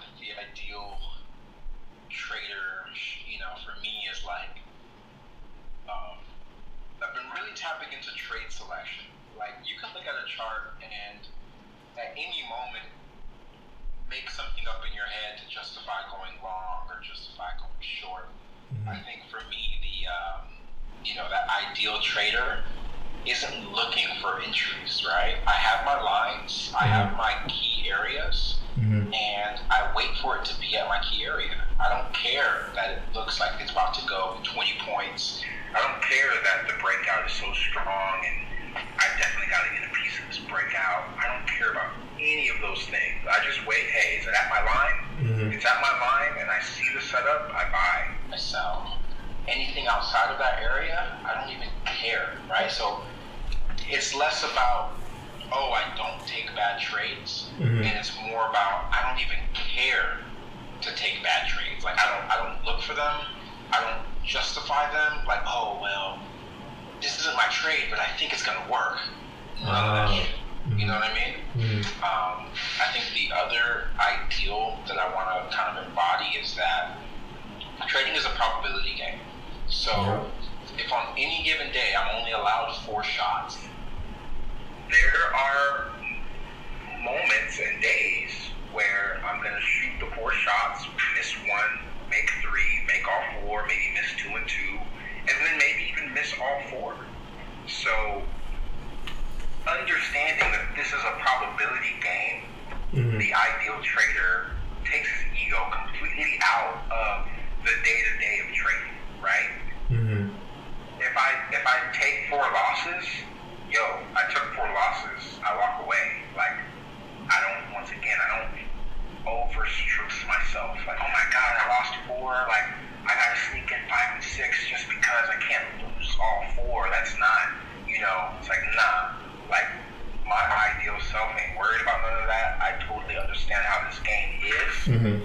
Think the ideal trader, you know, for me is like, um, I've been really tapping into trade selection. Like, you can look at a chart and at any moment make something up in your head to justify going long or justify going short. Mm-hmm. I think for me, the um, you know that ideal trader isn't looking for entries, right? I have my lines. I have mm-hmm. my key areas, mm-hmm. and I wait for it to be at my key area. I don't care that it looks like it's about to go 20 points. I don't care that the breakout is so strong and I definitely got to get a piece of this breakout. I don't care about any of those things. I just wait. Hey, is it at my line? Mm-hmm. It's at my line, and I see the setup. I buy. I sell. Anything outside of that area, I don't even care, right? So it's less about oh, I don't take bad trades, mm-hmm. and it's more about I don't even care to take bad trades. Like I don't I don't look for them. I don't justify them. Like oh well, this isn't my trade, but I think it's gonna work. None uh. of that shit. You know what I mean? Mm-hmm. Um, I think the other ideal that I want to kind of embody is that trading is a probability game. So yeah. if on any given day I'm only allowed four shots, there are moments and days where I'm going to shoot the four shots, miss one, make three, make all four, maybe miss two and two, and then maybe even miss all four. So understanding that this is a probability game, mm-hmm. the ideal trader takes his ego completely out of the day to day of trading, right? Mm-hmm. If I if I take four losses, yo, I took four losses. I walk away. Like I don't. Once again, I don't over stress myself. Like, oh my god, I lost four. Like I gotta sneak in five and six just because I can't lose all four. That's not. You know, it's like nah like my ideal self ain't worried about none of that. I totally understand how this game is, mm-hmm. and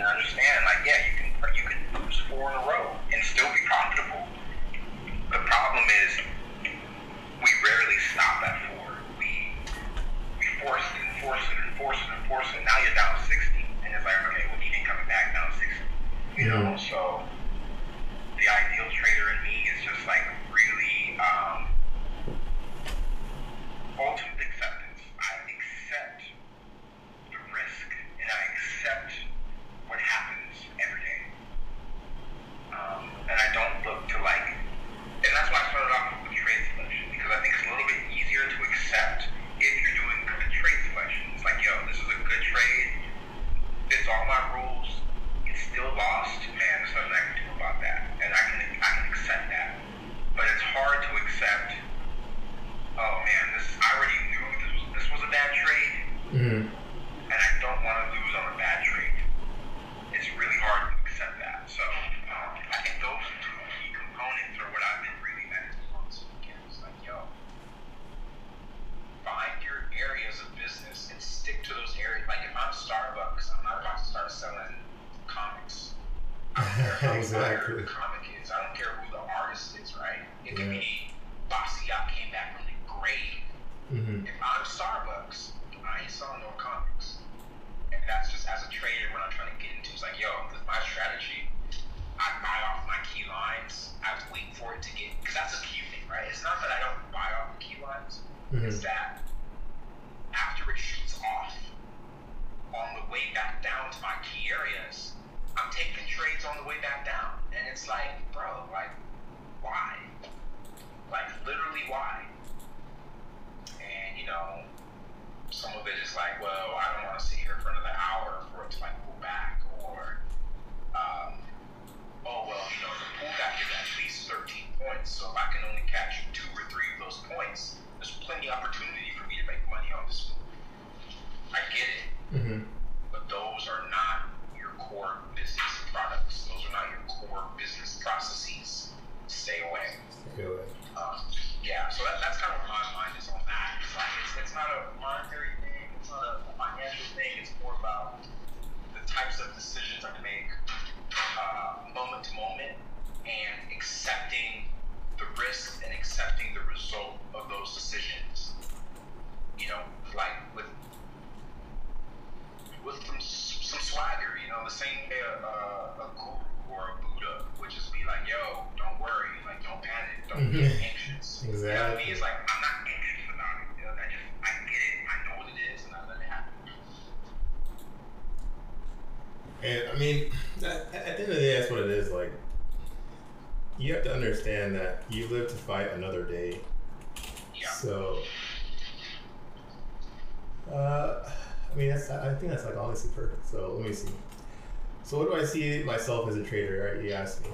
So what do I see myself as a trader? Right, you ask me.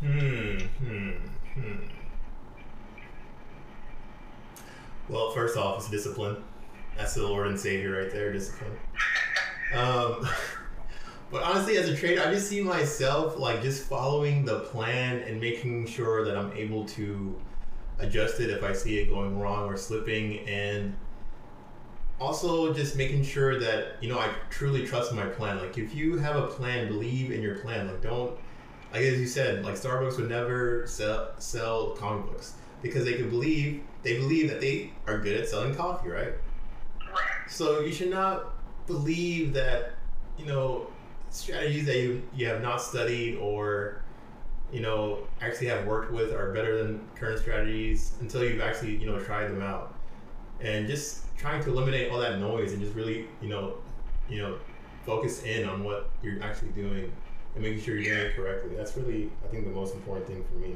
Hmm, hmm, hmm. Well, first off, it's discipline. That's the Lord and Savior right there, discipline. Um, but honestly, as a trader, I just see myself like just following the plan and making sure that I'm able to adjust it if I see it going wrong or slipping and also just making sure that you know I truly trust my plan. Like if you have a plan, believe in your plan. Like don't, like as you said, like Starbucks would never sell sell comic books because they could believe they believe that they are good at selling coffee, right? Right. So you should not believe that you know strategies that you you have not studied or you know actually have worked with are better than current strategies until you've actually you know tried them out and just trying to eliminate all that noise and just really you know you know focus in on what you're actually doing and making sure you're yeah. doing it correctly that's really i think the most important thing for me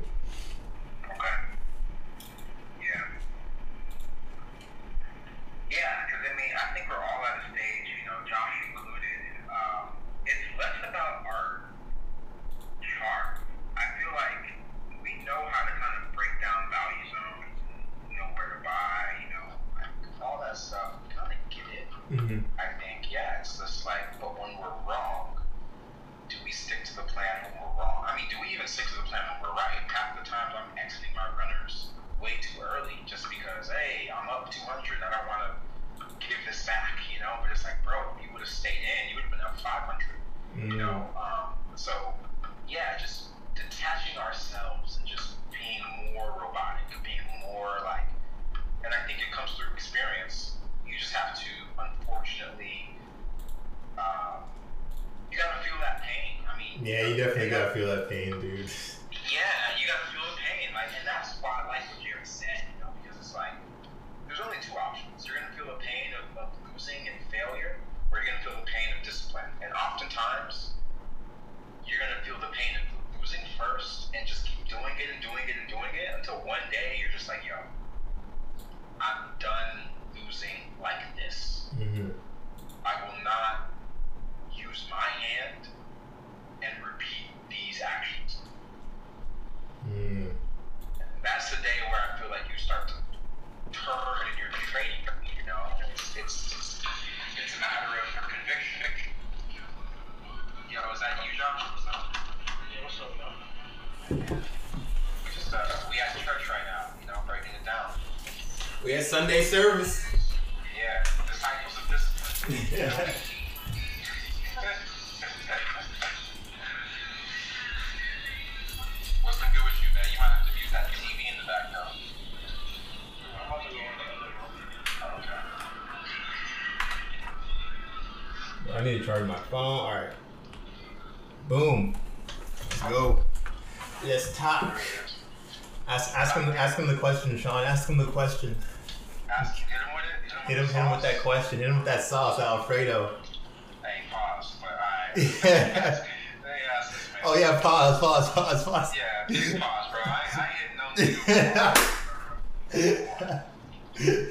Boom. Let's go. Yes, talk. Ask, ask him ask him the question, Sean. Ask him the question. Ask, hit him with it. Hit him, hit him, him with that question. Hit him with that sauce, Alfredo. Hey, pause. But all right. Yeah. Oh yeah, pause, pause, pause, pause. Yeah, big pause, bro. I, I hit no.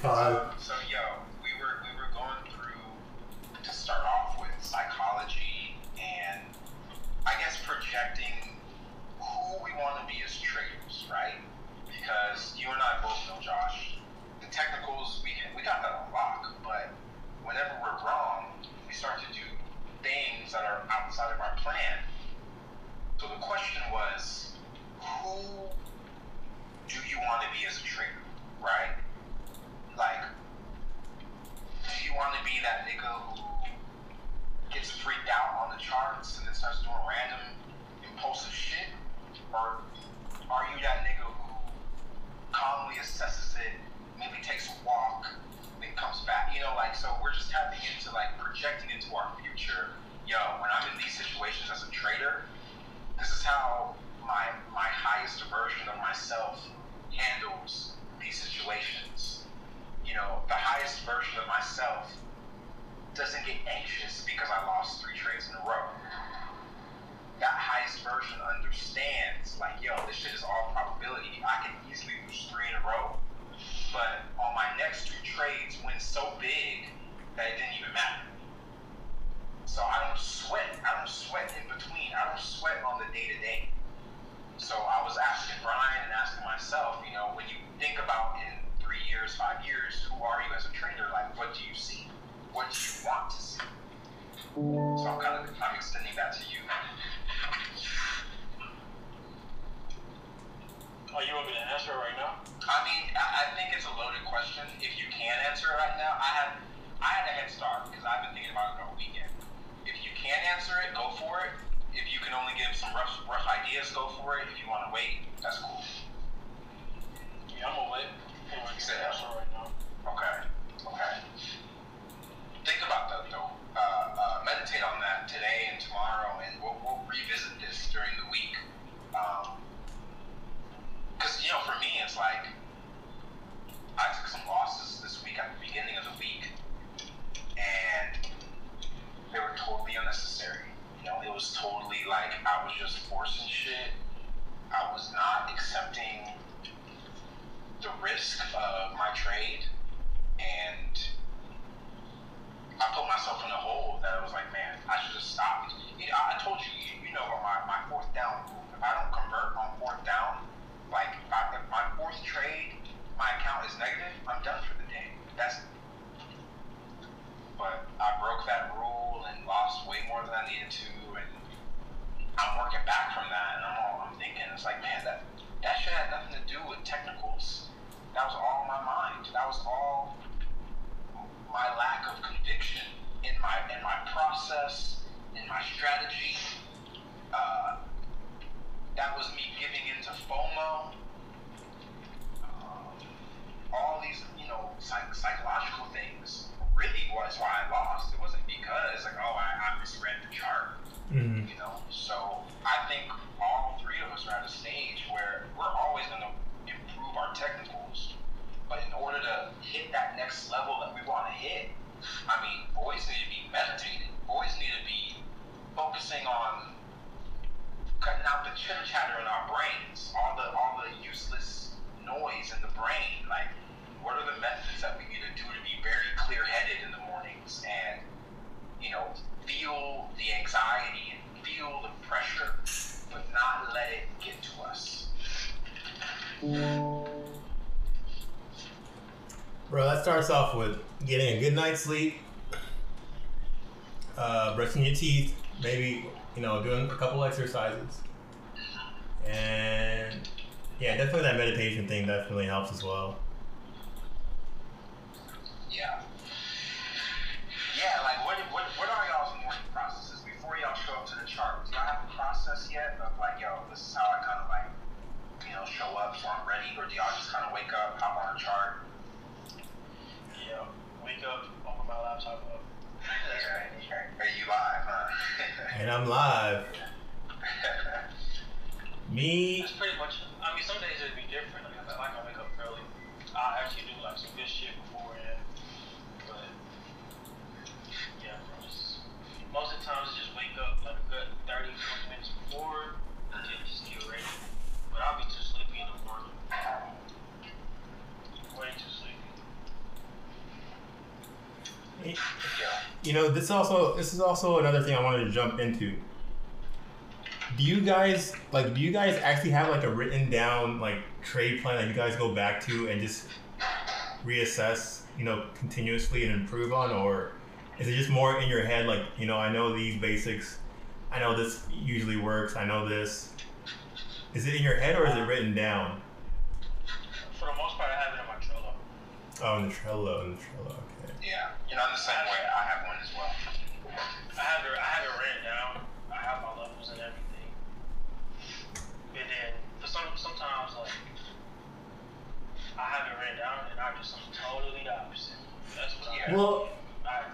pause. So, so years, five years, who are you as a trainer? Like, what do you see? What do you want to see? So I'm kind of I'm extending that to you. Are you want me to answer right now? I mean, I, I think it's a loaded question. If you can answer right now, I had I had a head start because I've been thinking about it all weekend. If you can answer it, go for it. If you can only give some rough rough ideas, go for it. If you want to wait, that's cool. Yeah, I'm gonna wait. Starts off with getting a good night's sleep, uh, brushing your teeth, maybe you know doing a couple exercises, and yeah, definitely that meditation thing definitely helps as well. Yeah. Yeah, like what, what, what are y'all's morning processes before y'all show up to the chart? Do y'all have a process yet of like, yo, this is how I kind of like, you know, show up so I'm ready, or do y'all just kind of wake up, hop on a chart? Yeah. Wake up, open my laptop up. That's right. Are you live, huh? And I'm live. Me, It's pretty much. I mean, some days it'd be different. Like, I like I wake up early. I actually do like some good shit beforehand. But yeah, bro, just, most of the times I just wake up like a good 30, 40 minutes before and then just get ready. But I'll be too sleepy in the morning. Way too sleepy. You know, this also this is also another thing I wanted to jump into. Do you guys like? Do you guys actually have like a written down like trade plan that you guys go back to and just reassess, you know, continuously and improve on, or is it just more in your head? Like, you know, I know these basics. I know this usually works. I know this. Is it in your head or is it written down? For the most part, I have it in my Trello. Oh, in the Trello, in the Trello. Okay. Yeah. You know, I'm the same way. I have one as well. I have it. I have it written down. I have my levels and everything. And then for some, sometimes like I have it written down and I do something totally the opposite. That's what. I. Well, I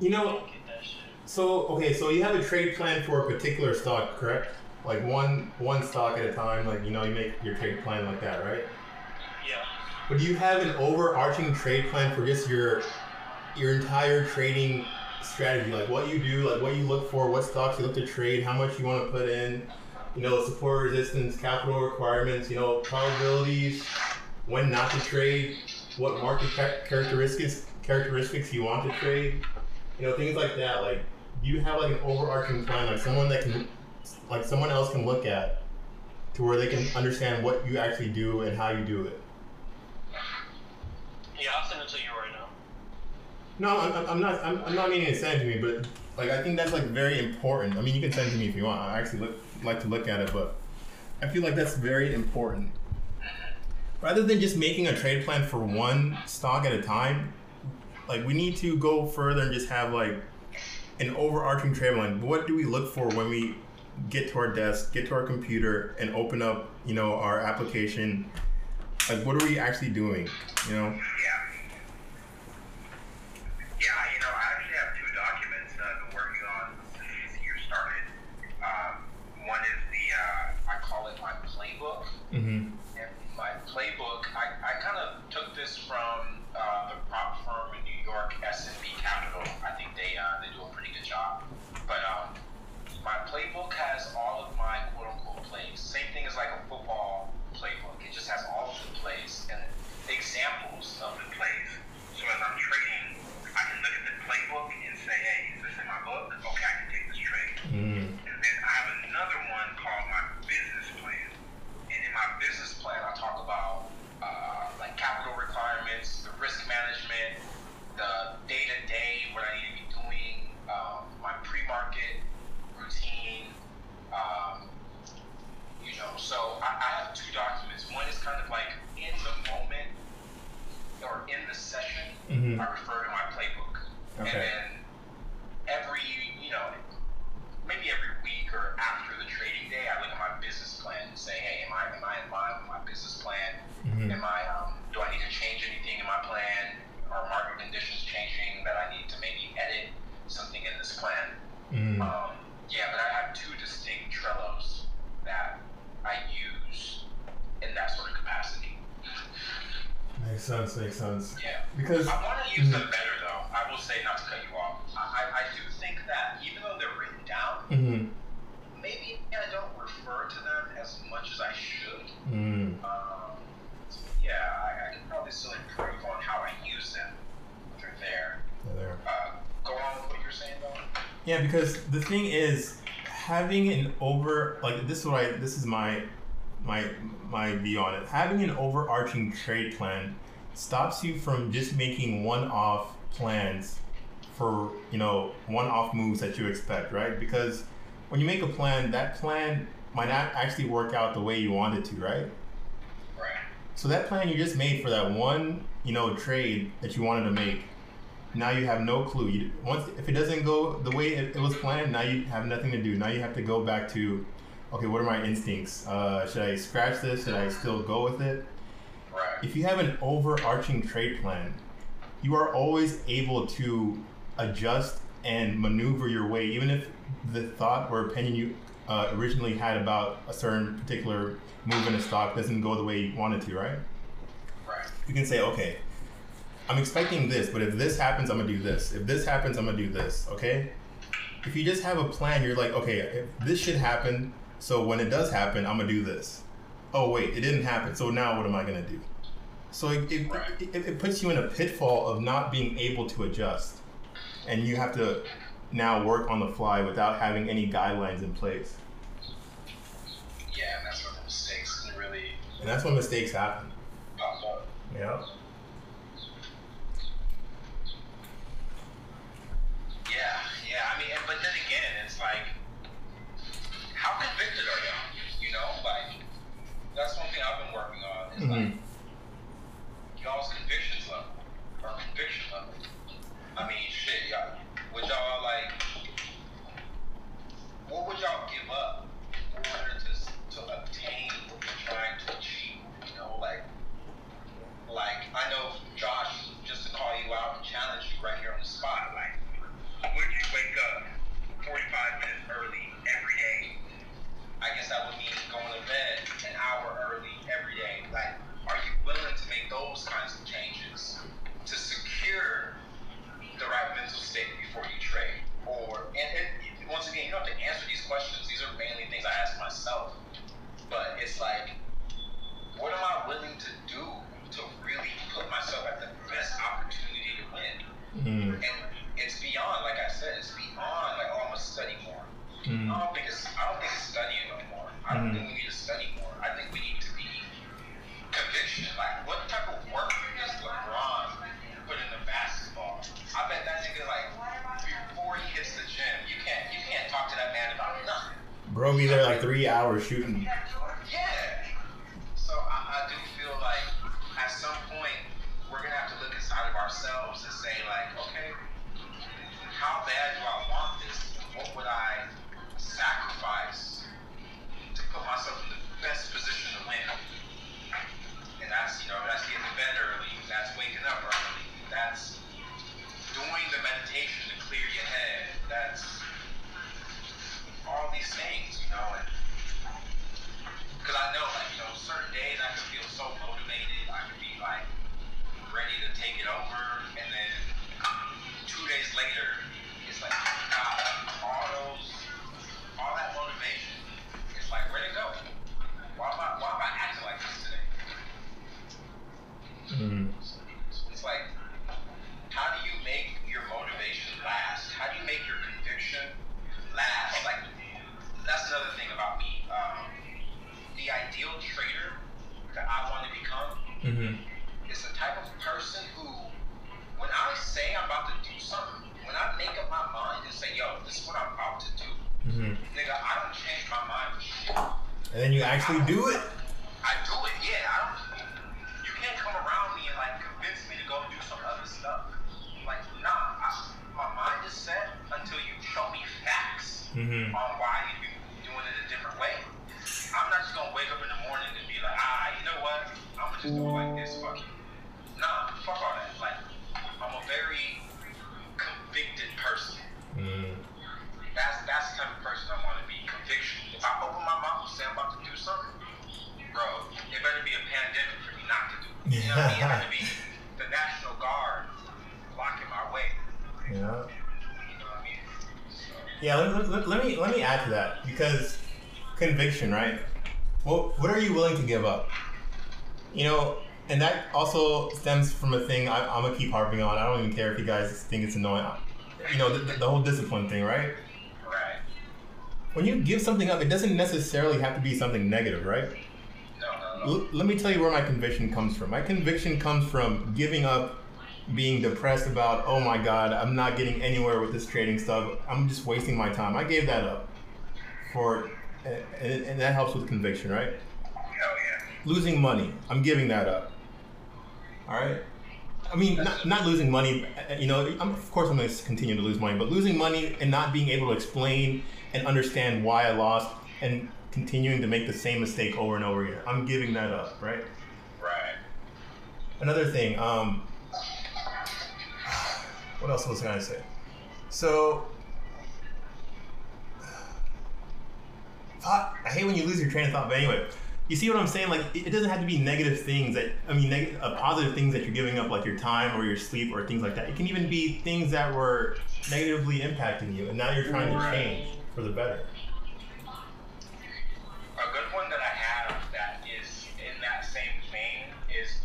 You know, don't get that shit. so okay, so you have a trade plan for a particular stock, correct? Like one one stock at a time. Like you know, you make your trade plan like that, right? Yeah. But do you have an overarching trade plan for just your your entire trading strategy? Like what you do, like what you look for, what stocks you look to trade, how much you want to put in, you know, support resistance, capital requirements, you know, probabilities, when not to trade, what market characteristics characteristics you want to trade, you know, things like that. Like do you have like an overarching plan, like someone that can like someone else can look at to where they can understand what you actually do and how you do it. Yeah, I'll send it to you right now. No, I'm, I'm- not. I'm, I'm not meaning to send it to me, but like I think that's like very important. I mean, you can send it to me if you want. I actually look, like to look at it, but I feel like that's very important. Rather than just making a trade plan for one stock at a time, like we need to go further and just have like an overarching trade plan. What do we look for when we get to our desk, get to our computer, and open up, you know, our application? Like, what are we actually doing? You know? Yeah, you know, I actually have two documents that I've been working on since this year started. Um, one is the, uh, I call it my playbook. Mm-hmm. And my playbook, I, I kind of took this from uh, the prop firm in New York, SMB Capital. I think they uh, they do a pretty good job. But um, my playbook has all of my quote unquote plays. Same thing as like a football playbook. It just has all of the plays and examples of the plays. So as I'm trading, I can look at the playbook and say, hey, is this in my book? Okay, I can take this trade. Mm. And then I have another one called my business plan. And in my business plan, I talk about uh, like capital requirements, the risk management, the day to day, what I need to be doing, um, my pre market routine. Um, you know, so I, I have two documents. One is kind of like in the moment or in the session, Mhm. I refer to my playbook. And Okay. then every, you know, maybe every week or after the trading day, I look at my business plan and say, hey, am I am I in line with my business plan? Mhm. Am I um, do I need to change anything in my plan? Are market conditions changing that I need to maybe edit something in this plan? Mm. Um, yeah, but I have two distinct Trellos that I use in that sort of capacity. Makes sense. Makes sense. Yeah. Because I want to use them better, though. I will say, not to cut you off. I, I, do think that even though they're written down, Mhm. maybe I don't refer to them as much as I should. Mm. Um, yeah, I, I can probably still improve on how I use them. They're there. Yeah, there. Uh, go on with what you're saying, though. Yeah, because the thing is, having an over like this is what I this is my my my view on it. Having an overarching trade plan stops you from just making one-off plans for you know one-off moves that you expect, right? Because when you make a plan, that plan might not actually work out the way you want it to, right? Right. So that plan you just made for that one, you know, trade that you wanted to make, now you have no clue. You, once if it doesn't go the way it, it was planned, now you have nothing to do. Now you have to go back to, okay, what are my instincts? Uh, should I scratch this? Should I still go with it? Right. If you have an overarching trade plan, you are always able to adjust and maneuver your way, even if the thought or opinion you uh, originally had about a certain particular move in a stock doesn't go the way you want it to, right? Right. you can say, okay, I'm expecting this, but if this happens, I'm gonna do this. If this happens, I'm gonna do this. Okay. If you just have a plan, you're like, okay, if this should happen, so when it does happen, I'm gonna do this. Oh wait, it didn't happen, so now what am I gonna do? So it, it, Right. it, it puts you in a pitfall of not being able to adjust, and you have to now work on the fly without having any guidelines in place, Yeah, and that's where the mistakes can really and that's when mistakes happen. pop up. Yeah. Yeah, yeah. I mean, but then again, it's like, how convicted are y'all? You know, like that's one thing I've been working on. Is like Mhm. y'all's convictions level or conviction level. I mean, shit, y'all. Would y'all like? What would y'all give up in order to to obtain shooting. And then you actually do it. I do it, yeah. I don't, you can't come around me and like convince me to go do some other stuff. Like, nah, I, my mind is set until you show me facts Mm-hmm. Yeah, let, let, let me let me add to that because conviction, right? What what are you willing to give up? You know, and that also stems from a thing I, I'm gonna keep harping on. I don't even care if you guys think it's annoying. You know, the, the whole discipline thing, right? right. When you give something up, it doesn't necessarily have to be something negative, right? No, no, no. L- let me tell you where my conviction comes from. My conviction comes from giving up being depressed about, oh my god, I'm not getting anywhere with this trading stuff. I'm just wasting my time. I gave that up for, and, and that helps with conviction, right? Hell yeah. Losing money, I'm giving that up. All right. I mean, not, not losing money. uh, You know, I'm, of course, I'm going to continue to lose money, but losing money and not being able to explain and understand why I lost and continuing to make the same mistake over and over again. I'm giving that up, right? Right. Another thing, um, what else was I gonna say? So, thought, I hate when you lose your train of thought, but anyway, you see what I'm saying? Like, it, it doesn't have to be negative things that, I mean, neg- uh, positive things that you're giving up, like your time or your sleep or things like that. It can even be things that were negatively impacting you, and now you're trying to change for the better. A good one that I have that is in that same vein is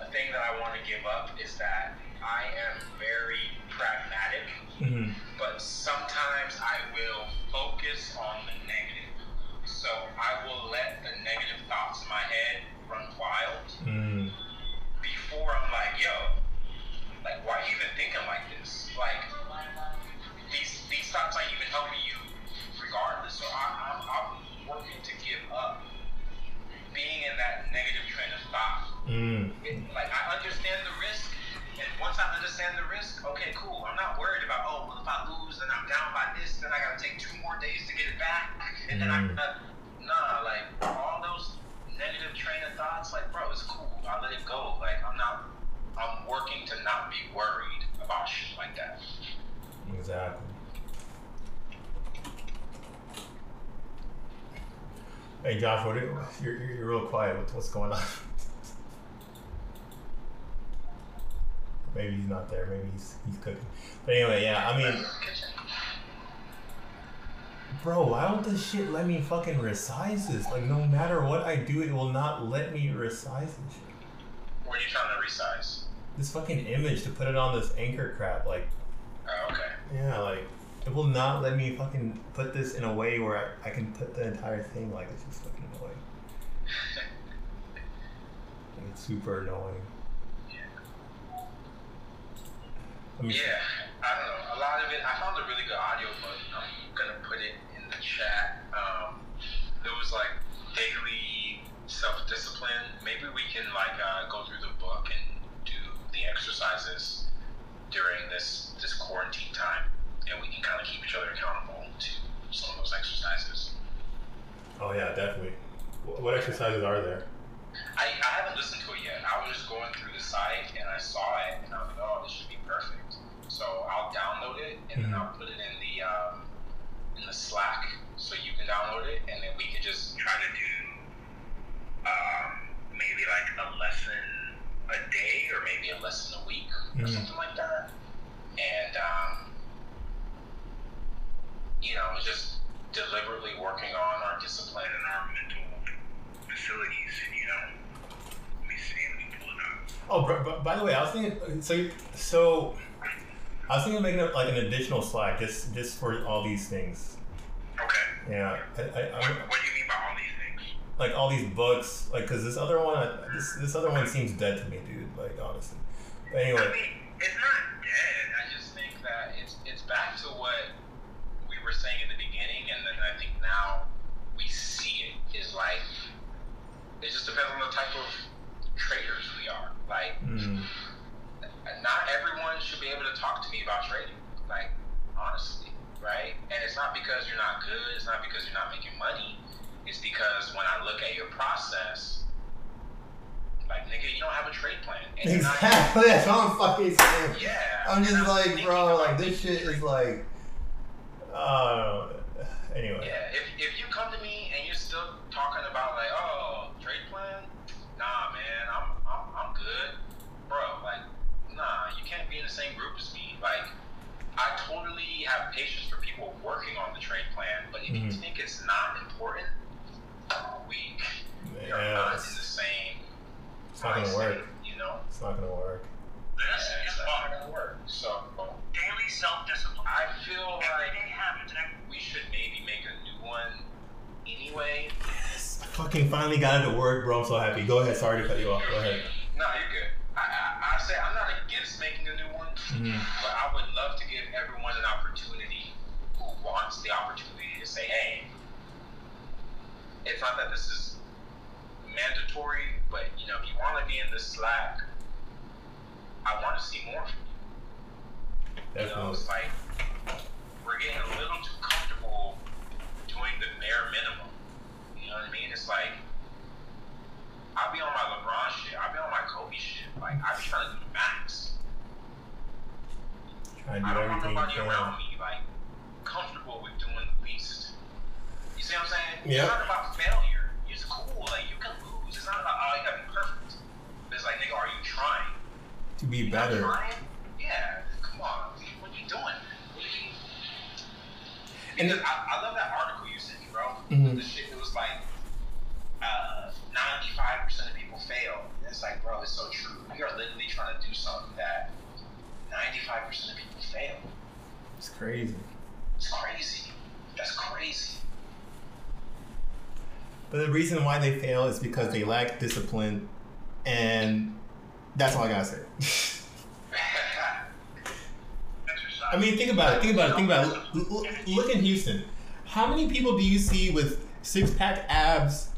a thing that I want to give up is that I am very pragmatic, Mm-hmm. but sometimes I will focus on the negative. So I will let the negative thoughts in my head run wild Mm. before I'm like, yo, like, why are you even thinking like this? Like, these these thoughts ain't even helping you, regardless. So I, I'm, I'm working to give up being in that negative train of thought. Mm. It, like, I understand the risk, once I understand the risk, okay, cool. I'm not worried about, oh, well, if I lose and I'm down by this, then I gotta take two more days to get it back, and then Mm. I gotta, nah, like, all those negative train of thoughts, like, bro, it's cool. I let it go. Like, I'm not, I'm working to not be worried about shit like that. Exactly. Hey Josh, what are, you're, you're you're real quiet. What's going on? Maybe he's not there. Maybe he's he's cooking. But anyway, yeah. I mean, bro, why don't this shit let me fucking resize this? Like, no matter what I do, it will not let me resize this shit. What are you trying to resize? This fucking image to put it on this anchor crap, like. Oh, okay. Yeah, like it will not let me fucking put this in a way where I, I can put the entire thing like it's just fucking annoying. It's super annoying. yeah, I don't know. A lot of it, I found a really good audio book. I'm going to put it in the chat. Um, it was like daily self discipline. Maybe we can like uh, go through the book and do the exercises during this, this quarantine time. And we can kind of keep each other accountable to some of those exercises. Oh, yeah, definitely. What exercises are there? I, I haven't listened to it yet. I was just going through the site and I saw it and I was like, oh, this should be perfect. So I'll download it and then Mhm. I'll put it in the um, in the Slack so you can download it and then we can just try to do um, maybe like a lesson a day or maybe a lesson a week or Mhm. something like that. And um, you know, just deliberately working on our discipline and our mental facilities. You know, let me see. Let me pull it up. Oh, br- br- by the way, I was thinking. So, you- so I was thinking of making it like an additional slide just just for all these things. Okay. Yeah, I, I, What, I, what do you mean by all these things? like all these books, like because this other one, this this other one seems dead to me, dude. Like honestly. But anyway. I mean, it's not dead. I just think that it's it's back to what we were saying in the beginning, and then I think now we see it is like it just depends on the type of traders we are. Like, mm, not everyone should be able to talk to me about trading. Like, honestly, right? And it's not because you're not good. It's not because you're not making money. It's because when I look at your process, like, nigga, you don't have a trade plan. And exactly. That's what I'm fucking saying. yeah. I'm just like, bro, like this shit is like, uh, anyway. Yeah, if, if you come to me and you're still talking about like, oh, trade plan, nah, man, I'm I'm, I'm good, bro. Like, nah, you can't be in the same group as me. Like, I totally have patience for people working on the trade plan, but if you Mhm. think it's not important, we we are not in the same. it's not gonna work. You know, It's not gonna work. Yeah, it's not gonna work. So Daily self-discipline. I feel like Everyday habits. And we should maybe make a new one anyway. Yes, I fucking finally got it to work, bro. I'm so happy. Go ahead. Sorry to cut you off. Go ahead. No, you're good. I, I, I say I'm not against making a new one, Mhm. but I would love to give everyone an opportunity who wants the opportunity to say, hey, it's not that this is mandatory, but you know, if you want to be in the Slack, I want to see more from you. You know, it's like we're getting a little too comfortable doing the bare minimum. You know what I mean? It's like I'll be on my LeBron shit. I'll be on my Kobe shit. Like I be trying to do the max. Trying to I do don't want nobody around me like comfortable with doing the least. You see what I'm saying? Yeah. It's not about failure. It's cool. Like you can lose. It's not about oh you gotta be perfect. But it's like nigga, are you trying? To be You better. Yeah. Come on. What are you doing? And- I, I love that article you sent me, bro. Mhm. The shit it was like uh, 95% of people fail. It's like, bro, it's so true. We are literally trying to do something that 95% of people fail. It's crazy. It's crazy. That's crazy. But the reason why they fail is because they lack discipline, and that's all I gotta say. I mean, think about it. Think about it. Think about it. Look, look, in Houston. How many people do you see with six pack abs,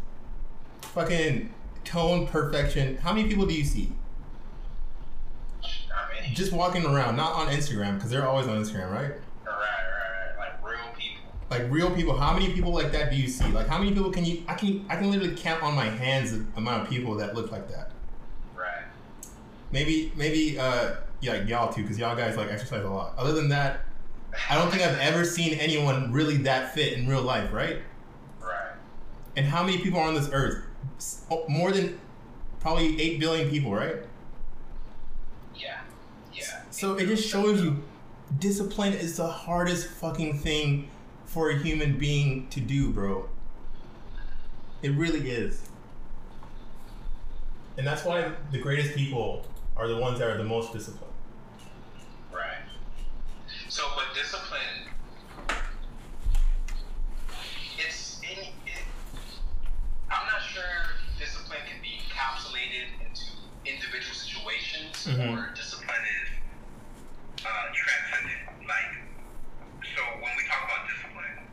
fucking tone perfection? How many people do you see just walking around, not on Instagram because they're always on Instagram, right? right, right, right. Like real people. Like real people. How many people like that do you see? Like how many people can you? I can I can literally count on my hands the amount of people that look like that. Maybe maybe uh yeah, like y'all too because y'all guys like exercise a lot. Other than that, I don't think I've ever seen anyone really that fit in real life, right? Right. And how many people are on this earth? Oh, More than probably 8 billion people, right? Yeah. Yeah. So it just shows you discipline is the hardest fucking thing for a human being to do, bro. It really is. And that's why the greatest people are the ones that are the most disciplined. Right. So, but discipline, it's in, it, I'm not sure discipline can be encapsulated into individual situations Mhm. or discipline is uh, transcendent. Like, so when we talk about discipline,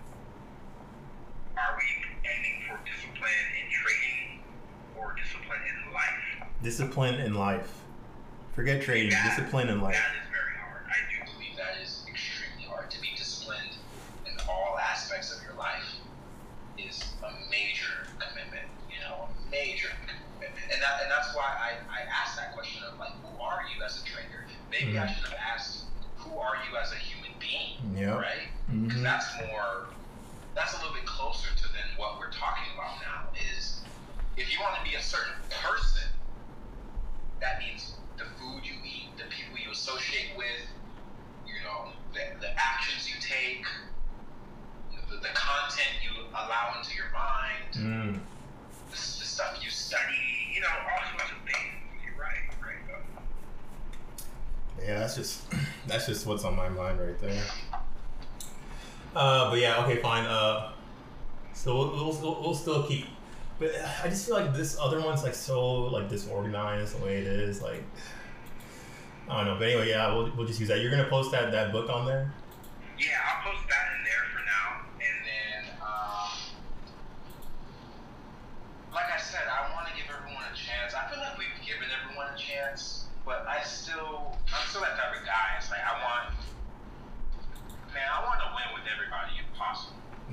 are we aiming for discipline in trading or discipline in life? Discipline in life. Forget trading, That- discipline in life. That is very hard. I do believe that is extremely hard. To be disciplined in all aspects of your life is a major commitment. You know, a major commitment, and that and that's why I, I asked that question of like, who are you as a trader? Maybe I Mhm. should have asked, who are you as a human being? Yep. Right? Because hmm that's more. That's a little bit closer to than what we're talking about now. Is if you want to be a certain person, that means the food you eat, the people you associate with, you know, the, the actions you take, the, the content you allow into your mind, Mm. the, the stuff you study, you know, all sorts of things. You're right, right. uh, Yeah, that's just that's just what's on my mind right there. Uh, but yeah, okay, fine. Uh, so we'll, we'll, we'll, still keep, but I just feel like this other one's like so like disorganized the way it is. Like, I don't know. But anyway, yeah, we'll, we'll just use that. You're gonna post that that book on there. Yeah,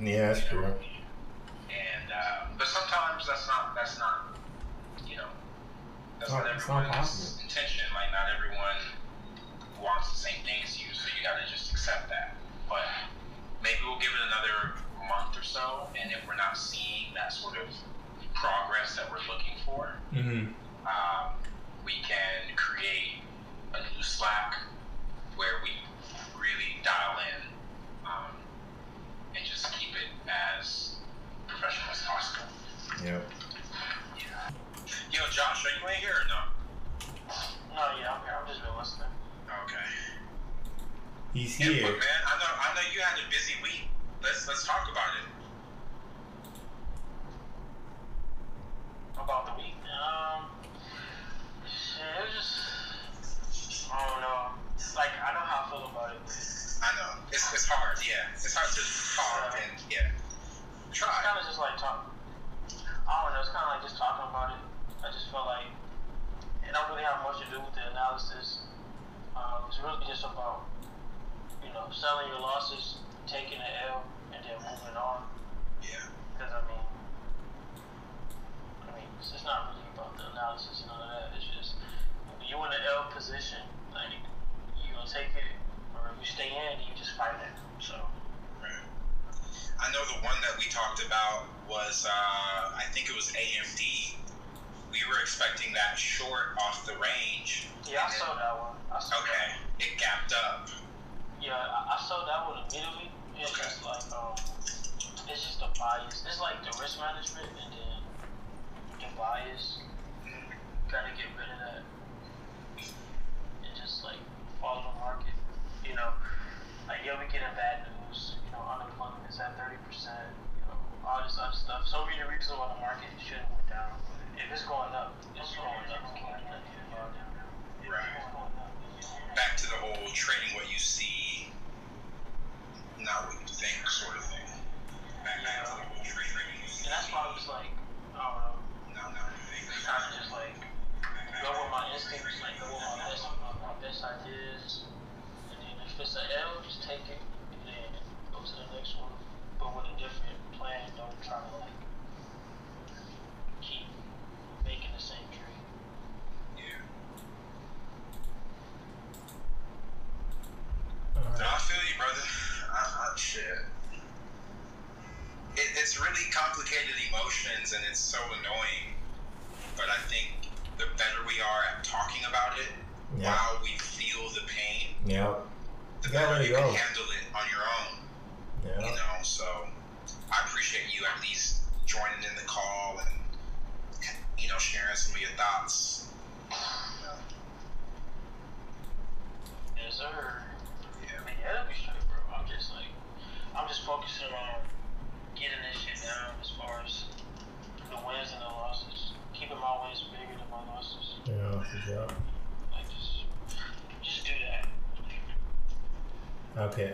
Yeah, that's know? true. And uh, but sometimes that's not that's not you know that's Not- not it's not everyone's intention. Like not everyone wants the same thing as you, so you gotta just accept that. But maybe we'll give it another month or so, and if we're not seeing that sort of progress that we're looking for, Mm-hmm. um, we can create a new Slack where we really dial in um, and just keep it as professional as possible. Yep. Yo, Josh, are you in here or no? No, yeah, I'm here. I've just been listening. Okay. He's Input, here. man. I know. I know you had a busy week. Let's let's talk about it. About the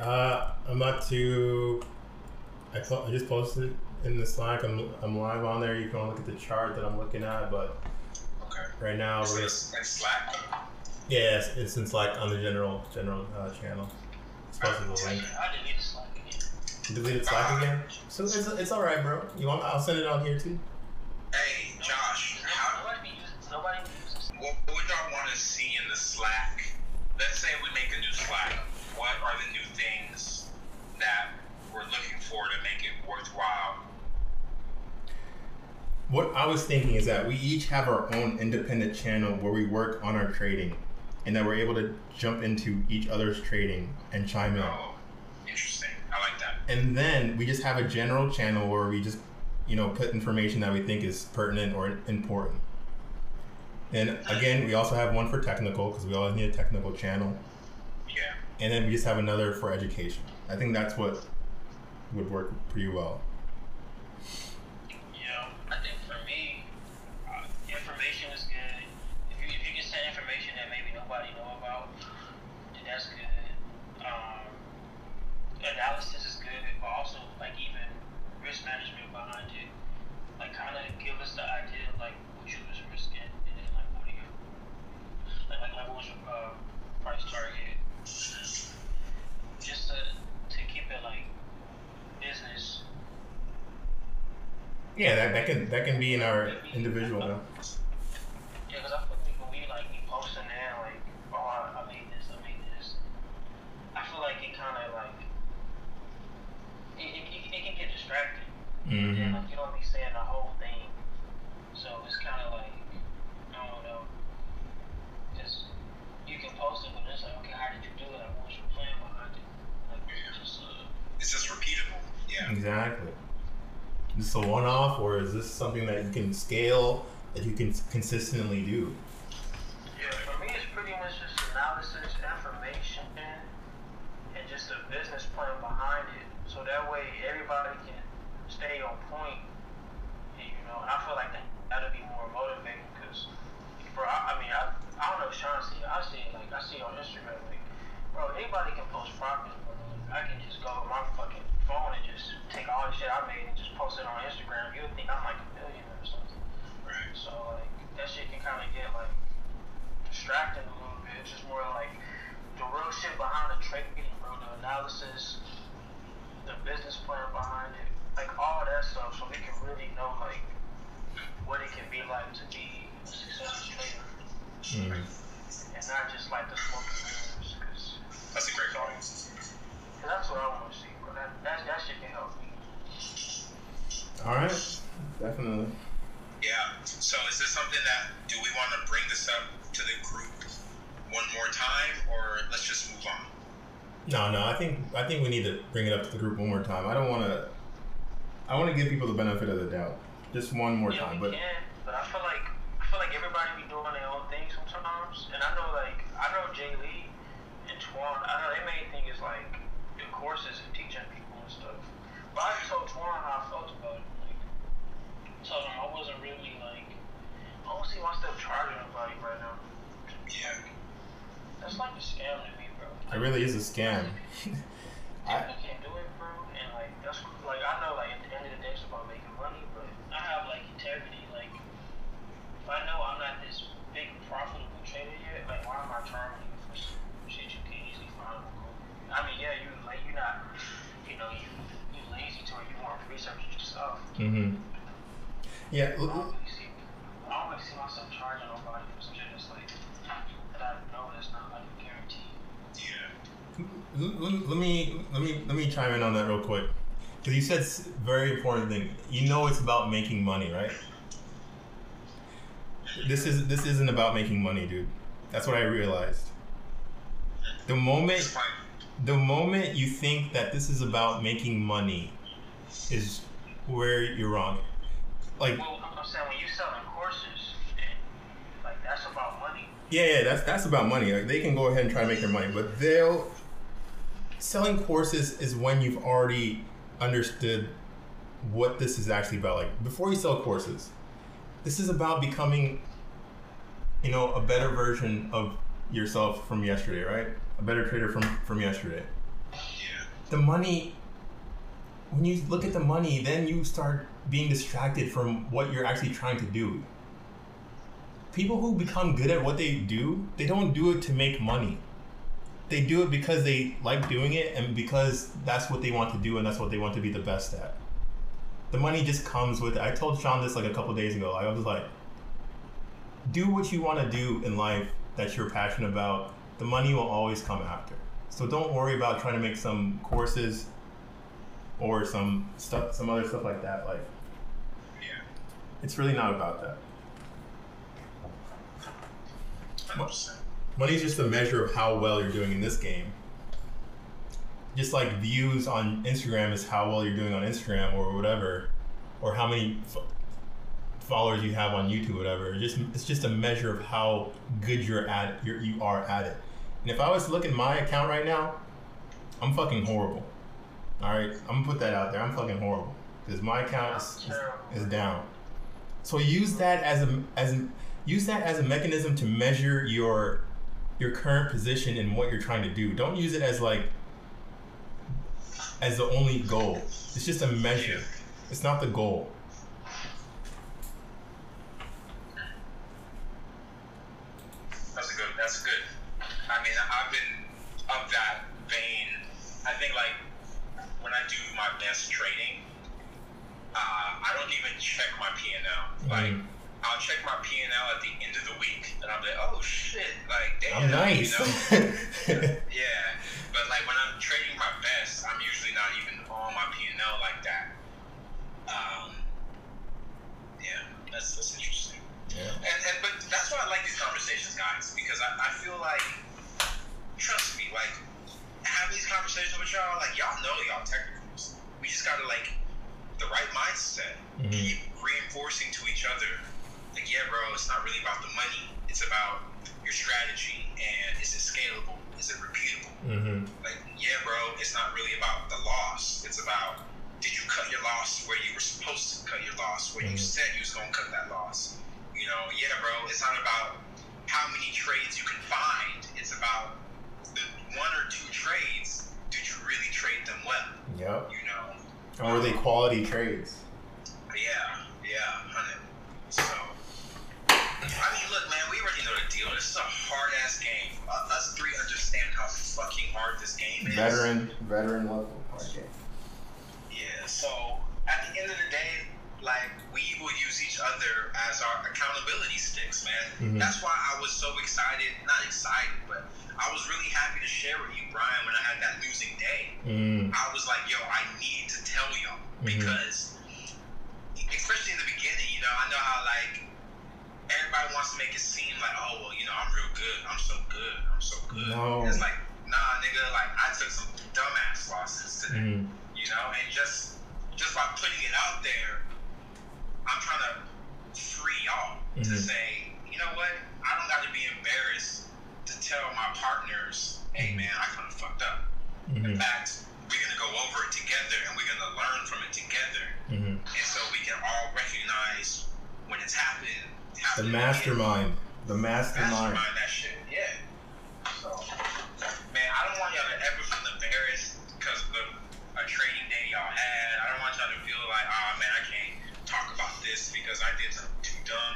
Uh, I'm about to. I, po- I just posted in the Slack. I'm I'm live on there. You can look at the chart that I'm looking at. But Okay. right now Is we're this like Slack? Yeah, it's, it's in Slack on the general general uh, channel. It's posted the link. I deleted Slack again. Deleted Slack again. So it's, it's all right, bro. You want? I'll send it on here too. I was thinking is that we each have our own independent channel where we work on our trading, and that we're able to jump into each other's trading and chime in. Oh, interesting. I like that. And then we just have a general channel where we just, you know, put information that we think is pertinent or important. And again, we also have one for technical because we always need a technical channel. Yeah. And then we just have another for education. I think that's what would work pretty well. Yeah, I think for me, uh, information is good. If you, if you can send information that maybe nobody know about, then that's good. Um, analysis is good, but also like even risk management behind it. Like kind of give us the idea of like what you was risking, and then like what do you like like, like what was your uh, price target? Just to to keep it like business Yeah, that, that can that can be in our individual. Yeah, because I feel like when we like be posting now, like, oh, I, I made this, I made this. I feel like it kind of like it, it, it, it can get distracting. And Mm-hmm. like you don't be saying the whole thing, so it's kind of like I don't know. Just you can post it, but it's like, okay, how did you do it? Like, what's your plan behind it? Like, just uh, It's just repeatable. Yeah. Exactly. Is a one-off, or is this something that you can scale that you can consistently do? Yeah, for me, it's pretty much just analysis, information, and just a business plan behind it. So that way, everybody can stay on point. And, you know, and I feel like that that'll be more motivating because, bro, I, I mean, I, I don't know if Sean see. I see like I see on Instagram. Like, bro, anybody can post bro. I can just go with my just take all the shit I made and just post it on Instagram. You'll think I'm like a millionaire or something. Right. So like that shit can kind of get like distracting a little bit. It's just more like the real shit behind the trading, bro. The analysis, the business plan behind it, like all that stuff, so we can really know like what it can be like to be a successful trader, Mm. and not just like the smoke and mirrors. Cause, That's a great. 'cause that's what I want to see, bro. That, that that shit can help me. All right, definitely. Yeah. So is this something that do we want to bring this up to the group one more time, or let's just move on? No, no, I think I think we need to bring it up to the group one more time. I don't want to. I want to give people the benefit of the doubt, just one more yeah, time. we But can, but I feel like I feel like everybody be doing their own thing sometimes, and I know like I know Jay Lee and Twan. I know their main thing is like the courses and teaching people and stuff. But I told Twan how I felt about it. Like, told him I wasn't really like I don't see myself charging nobody right now. Yeah. That's like a scam to me, bro. it really is a scam. I, People can do it, bro, and like that's cool. like I know like at the end of the day it's about making money, but I have like integrity. Like if I know I'm not this big profitable trader yet, like why am I charging you for shit you can easily find on Google? I mean, yeah, you like you're not, you know, you you lazy to it. You want to research yourself. mm-hmm. Yeah. I l- don't really see, I don't really see myself charging nobody for some shit that's like that I know that's not like a guarantee. Yeah. Let, let- let me let me let me chime in on that real quick because you said s- very important thing. You know, it's about making money, right? This is this isn't about making money, dude. That's what I realized. The moment It's fine. The moment you think that this is about making money is where you're wrong. Like Well, I'm saying when you selling courses, like that's about money. Yeah, yeah, that's that's about money. Like they can go ahead and try to make their money, but they'll selling courses is when you've already understood what this is actually about. Like before you sell courses, this is about becoming, you know, a better version of yourself from yesterday, right? A better trader from from yesterday. Yeah. The money. When you look at the money, then you start being distracted from what you're actually trying to do. people who become good at what they do, they don't do it to make money. They do it because they like doing it and because that's what they want to do and that's what they want to be the best at. The money just comes with it. I told Sean this like a couple days ago. I was like, do what you want to do in life that you're passionate about. The money will always come after. So don't worry about trying to make some courses or some stuff, some other stuff like that. Like, Yeah. it's really not about that. Hundred percent. Money's just a measure of how well you're doing in this game. Just like views on Instagram is how well you're doing on Instagram or whatever, or how many f- followers you have on YouTube, or whatever. It's just it's just a measure of how good you're at you're, you are at it. And if I was to look at my account right now, I'm fucking horrible. All right, I'm gonna put that out there. I'm fucking horrible because my account is, is, is down. So use that as a as a, use that as a mechanism to measure your your current position and what you're trying to do. Don't use it as like as the only goal. It's just a measure. It's not the goal. That's a good. That's good. I mean, I've been of that vein. I think like when I do my best trading, uh, I don't even check my P and L. Like Mhm. I'll check my P and L at the end of the week, and I'll be like, oh shit, like damn, I'm nice. You know? Yeah, but like when I'm trading my best, I'm usually not even on my P and L like that. Um, yeah, that's that's interesting. yeah. And, and but that's why I like these conversations, guys, because I, I feel like, trust me, like having these conversations with y'all, like y'all know y'all technicals. We just gotta like the right mindset. Mhm. Keep reinforcing to each other, like yeah, bro, it's not really about the money. It's about your strategy and is it scalable? Is it repeatable? Mm-hmm. Like yeah, bro, it's not really about the loss. It's about did you cut your loss where you were supposed to cut your loss, where you Mhm. said you was gonna cut that loss. You know, yeah, bro, it's not about how many trades you can find. It's about the one or two trades. Did you really trade them well? Yep. You know, And were they quality trades? yeah, yeah, hundred. So, I mean, look, man, we already know the deal. This is a hard ass game. Uh, us three understand how fucking hard this game is. Veteran, veteran level. Okay. Yeah, so at the end of the day, like we will use each other as our accountability sticks, man. Mhm. That's why I was so excited, not excited, but I was really happy to share with you, Brian, when I had that losing day. Mm. I was like, yo, I need to tell y'all Mhm. Because, especially in the beginning, you know, I know how like everybody wants to make it seem like, oh, well, you know, I'm real good, I'm so good, I'm so good. No. It's like, nah, nigga, like I took some dumbass losses today Mm. you know, and just just by putting it out there, I'm trying to free y'all to Mhm. say, you know what, I don't got to be embarrassed to tell my partners, hey man, I kind of fucked up. In Mm-hmm. fact, gonna go over it together and we're gonna learn from it together, Mm-hmm. and so we can all recognize when it's happening. The happening mastermind. The mastermind. Mastermind that shit, yeah. So, man, I don't want y'all to ever feel embarrassed because of a trading day y'all had. I don't want y'all to feel like, oh man, I can't talk about this because I did something too dumb.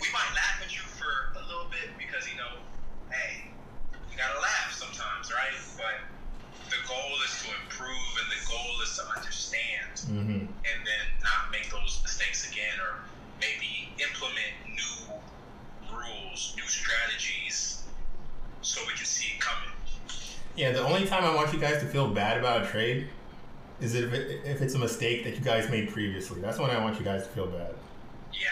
We might laugh at you for a little bit because you know, hey, you gotta laugh sometimes, right? But the goal is to improve the goal is to understand Mm-hmm. and then not make those mistakes again or maybe implement new rules, new strategies so we can see it coming. Yeah, the only time I want you guys to feel bad about a trade is if, it, if it's a mistake that you guys made previously. That's when I want you guys to feel bad. Yeah.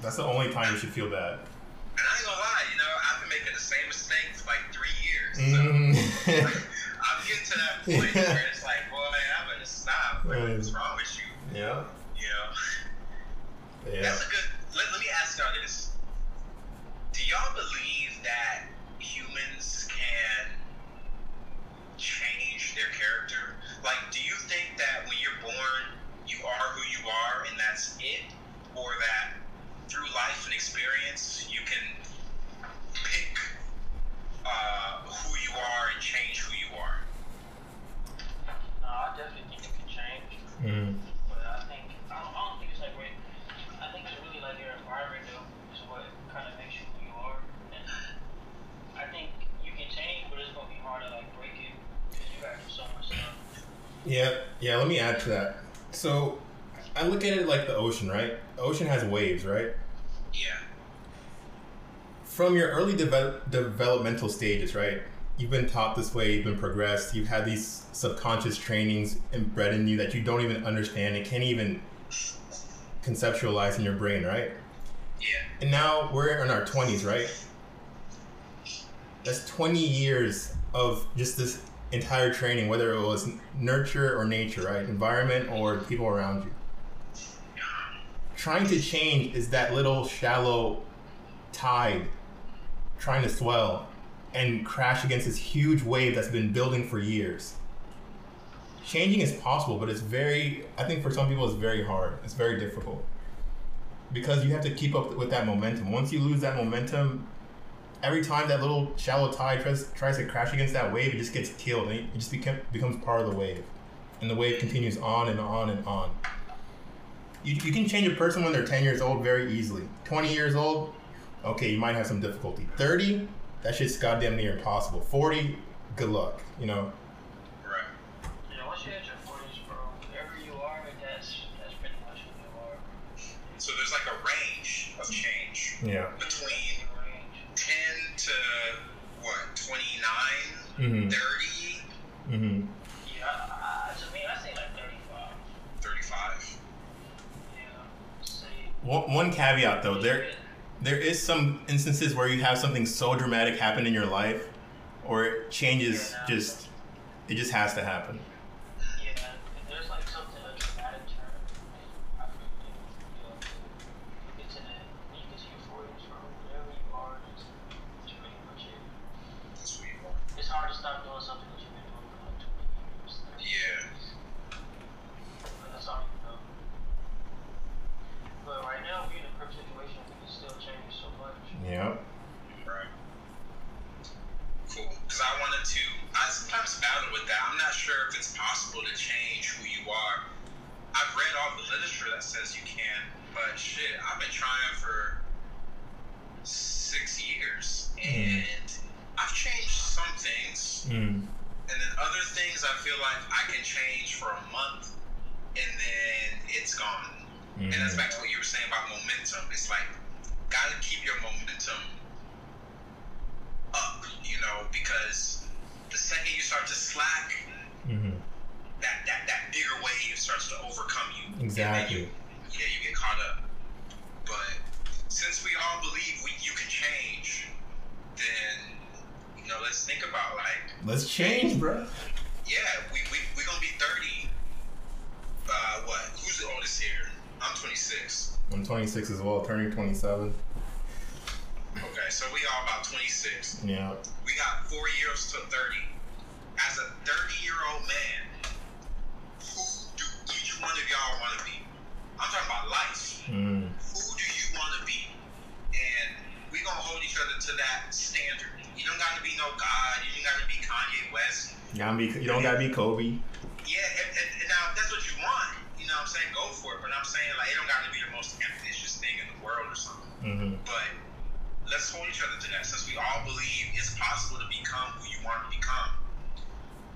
That's the only time you should feel bad. And I ain't gonna lie, you know, I've been making the same mistake for like three years. Mm. So getting to that point where it's like, boy, I better stop. Like, Right. what's wrong with you? yeah. You know? Yeah. That's a good. Let, let me ask y'all this: Do y'all believe that humans can change their character? Like, do you think that when you're born, you are who you are, and that's it, or that through life and experience, you can pick uh, who you are and change who you are? I definitely think it could change. Mm. But I think I don't, I don't think it's like wait. I think it's really like your environment though is what kind of makes you who you are. And I think you can change, but it's gonna be hard to like break it because you got to so much stuff. Yeah, yeah. Let me add to that. So I look at it like the ocean, right? The ocean has waves, right? Yeah. From your early de- developmental stages, right? You've been taught this way. You've been progressed. You've had these subconscious trainings inbred in you that you don't even understand and can't even conceptualize in your brain, right? Yeah. And now we're in our twenties, right? That's twenty years of just this entire training, whether it was nurture or nature, right? Environment or people around you. Trying to change is that little shallow tide trying to swell and crash against this huge wave that's been building for years. Changing is possible, but it's very, I think for some people, it's very hard. It's very difficult. Because you have to keep up with that momentum. Once you lose that momentum, every time that little shallow tide tries, tries to crash against that wave, it just gets killed. And it just become, becomes part of the wave. And the wave continues on and on and on. You, you can change a person when they're 10 years old very easily. 20 years old, okay, you might have some difficulty. 30, that shit's goddamn near impossible. 40, good luck, you know? Right. Yeah, once you hit your forties, bro, wherever you are, that's that's pretty much who you are. So there's like a range of change Yeah. between 10 to what, 29, mm-hmm. 30, hmm. Mm hmm. Yeah, I, I, to me, I say like thirty-five. 35. Yeah, say. One, one caveat though, there there is some instances where you have something so dramatic happen in your life, or it changes Yeah, no. just it just has to happen. Yeah, if there's like something a dramatic turn, I think you know, you get to the when you get to your forties, bro, wherever you are, that's, that's pretty much it. That's what you want. It's hard to stop doing something that you've been doing for like twenty years. 30 Yeah. years. But that's all you know. But right now, if you're in a crib situation, we can still change so much. Yeah. Right. Cool. Because I wanted to, I sometimes battle with that. I'm not sure if it's possible to change who you are. I've read all the literature that says you can, but shit, I've been trying for six years, and I've changed some things, Mm. and then other things I feel like I can change for a month, and then it's gone. And that's Mm. Back to what you were saying about momentum. It's like, gotta keep your momentum up, you know, because the second you start to slack, hmm that, that, that bigger wave starts to overcome you. Exactly. you, yeah, you get caught up. But since we all believe we, you can change, then, you know, let's think about like, Let's change, bro. yeah, we, we, we gonna be 30. Uh, what? Who's the oldest here? I'm 26. I'm 26 as well, turning 27. Okay, so we are about 26. Yeah. We got four years to 30. As a 30 year old man, who do each one of y'all want to be? I'm talking about life. Mm. Who do you want to be? And we going to hold each other to that standard. You don't got to be no God. You don't got to be Kanye West. You, gotta be, you don't gotta be Kobe. Yeah, and, and, and now if that's what you want. You know what I'm saying? Go for it. But I'm saying, like, it don't got to be the most ambitious thing in the world or something. hmm But let's hold each other to that since we all believe it's possible to become who you want to become.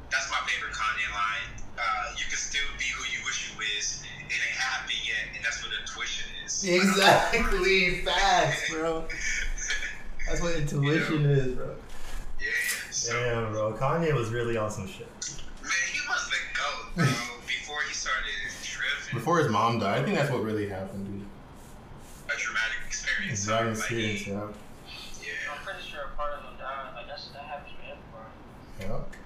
That's my favorite Kanye line. Uh, you can still be who you wish you is. It ain't happened yet, and that's what intuition is. Exactly. Facts, bro. That's what intuition is, bro. Yeah. So, Damn, bro. Kanye was really on some shit. man, he was the goat, bro. before he started Before his mom died, I think that's what really happened, dude. a traumatic experience. His so, driving like, experience, yeah. yeah. I'm pretty sure a part of them died. Like that's that happens to everybody. Yeah.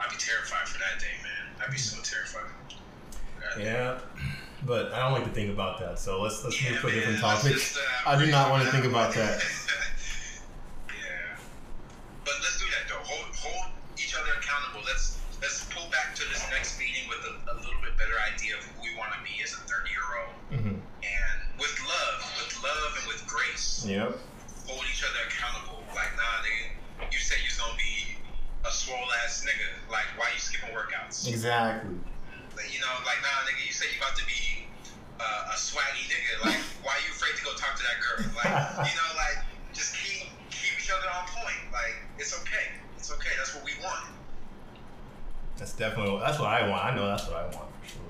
I'd be terrified for that day, man. I'd be so terrified. God Yeah. But I don't like to think about that, so let's let's move to a different topic. just, uh, I do not want to think about that. yeah, but let's do that though. Hold hold each other accountable. Let's let's pull back to this next meeting with a, a little bit better idea of who we want to be as a thirty year old, hmm and with love, with love and with grace. Yep. Hold each other accountable. Like nah, nigga, you said you was gonna be a swole ass nigga. Like why you skipping workouts? Exactly. Like, you know, like, nah, nigga, you said you're about to be uh, a swaggy nigga. Like, why are you afraid to go talk to that girl? Like, you know, like, just keep keep each other on point. Like, it's okay. It's okay. That's what we want. That's definitely that's what I want. I know that's what I want for sure.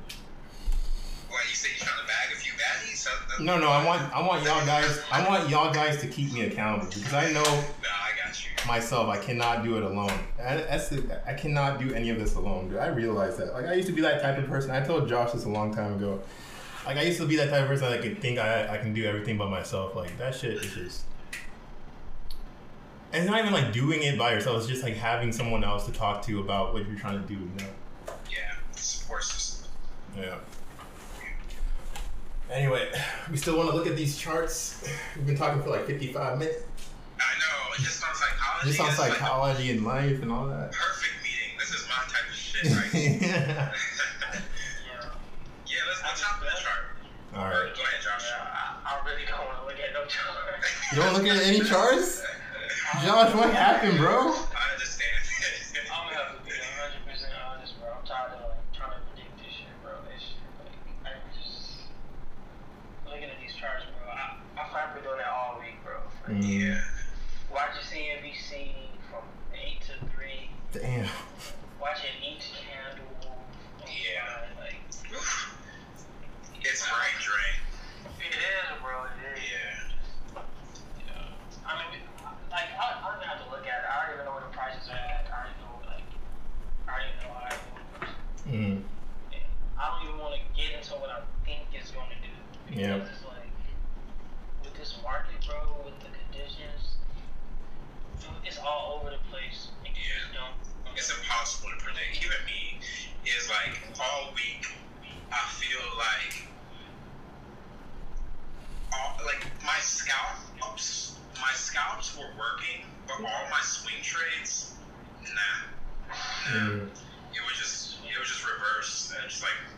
Well, you say you're trying to bag a few baddies? No, no, I want I want y'all guys I want y'all guys to keep me accountable because I know No, I got you. myself I cannot do it alone. I, that's the, I cannot do any of this alone, dude. I realize that. Like I used to be that type of person. I told Josh this a long time ago. Like I used to be that type of person that could think I I can do everything by myself. Like that shit is just. And it's not even like doing it by yourself. It's just like having someone else to talk to about what you're trying to do. You know. Yeah, support system. Yeah. Anyway, we still want to look at these charts. We've been talking for like 55 minutes. I know. Just on psychology. Just on it's like psychology and life and all that. perfect meeting. This is my type of shit, right? yeah. Yeah. yeah, let's let's hop in the chart. All right. Go ahead, Josh. Yeah, I, I really don't want to look at no chart. You don't look at any charts? Josh, what happened, bro? I understand. I'm gonna have to be 100 percent honest, bro. I'm tired of like trying to predict this shit, bro. This shit, like, I just looking at these charts, bro. I I find doing that all week, bro. Like, Mm, yeah. Watching CNBC from eight to three, Damn. watching each candle. move, Yeah. Like It's brain drain. it is, bro. It is. Yeah. I mean, we- like I, I don't even have to look at it. I don't even know where the prices are at. I already know, like, I already know how. it Mm, I don't even want to get into what I think it's going to do. Because Yeah. like, with this market, bro, with the conditions, it's all over the place. You just. It's impossible to predict. Even me is like all week. I feel like all like my scalps, my scalps were working, but all my swing trades, nah, nah. mm, It was just it was just reverse and just like.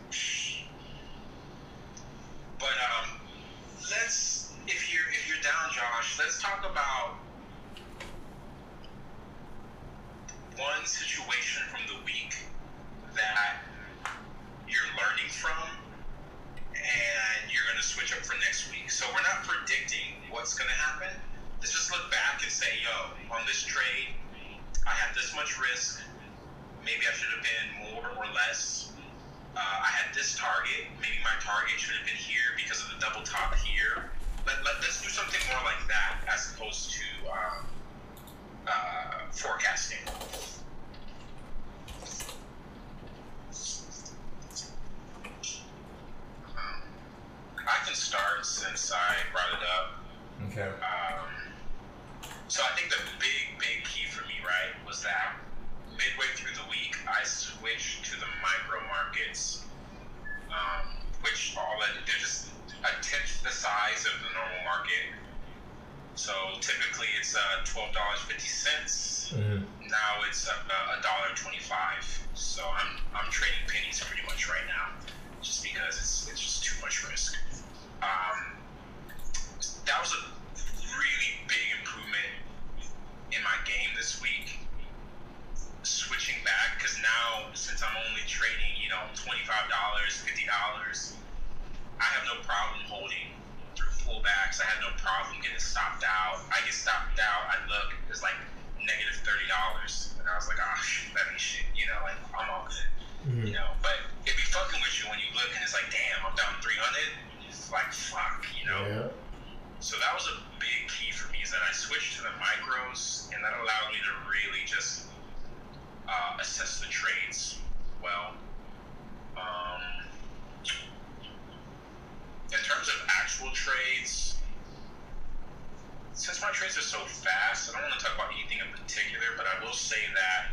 Say that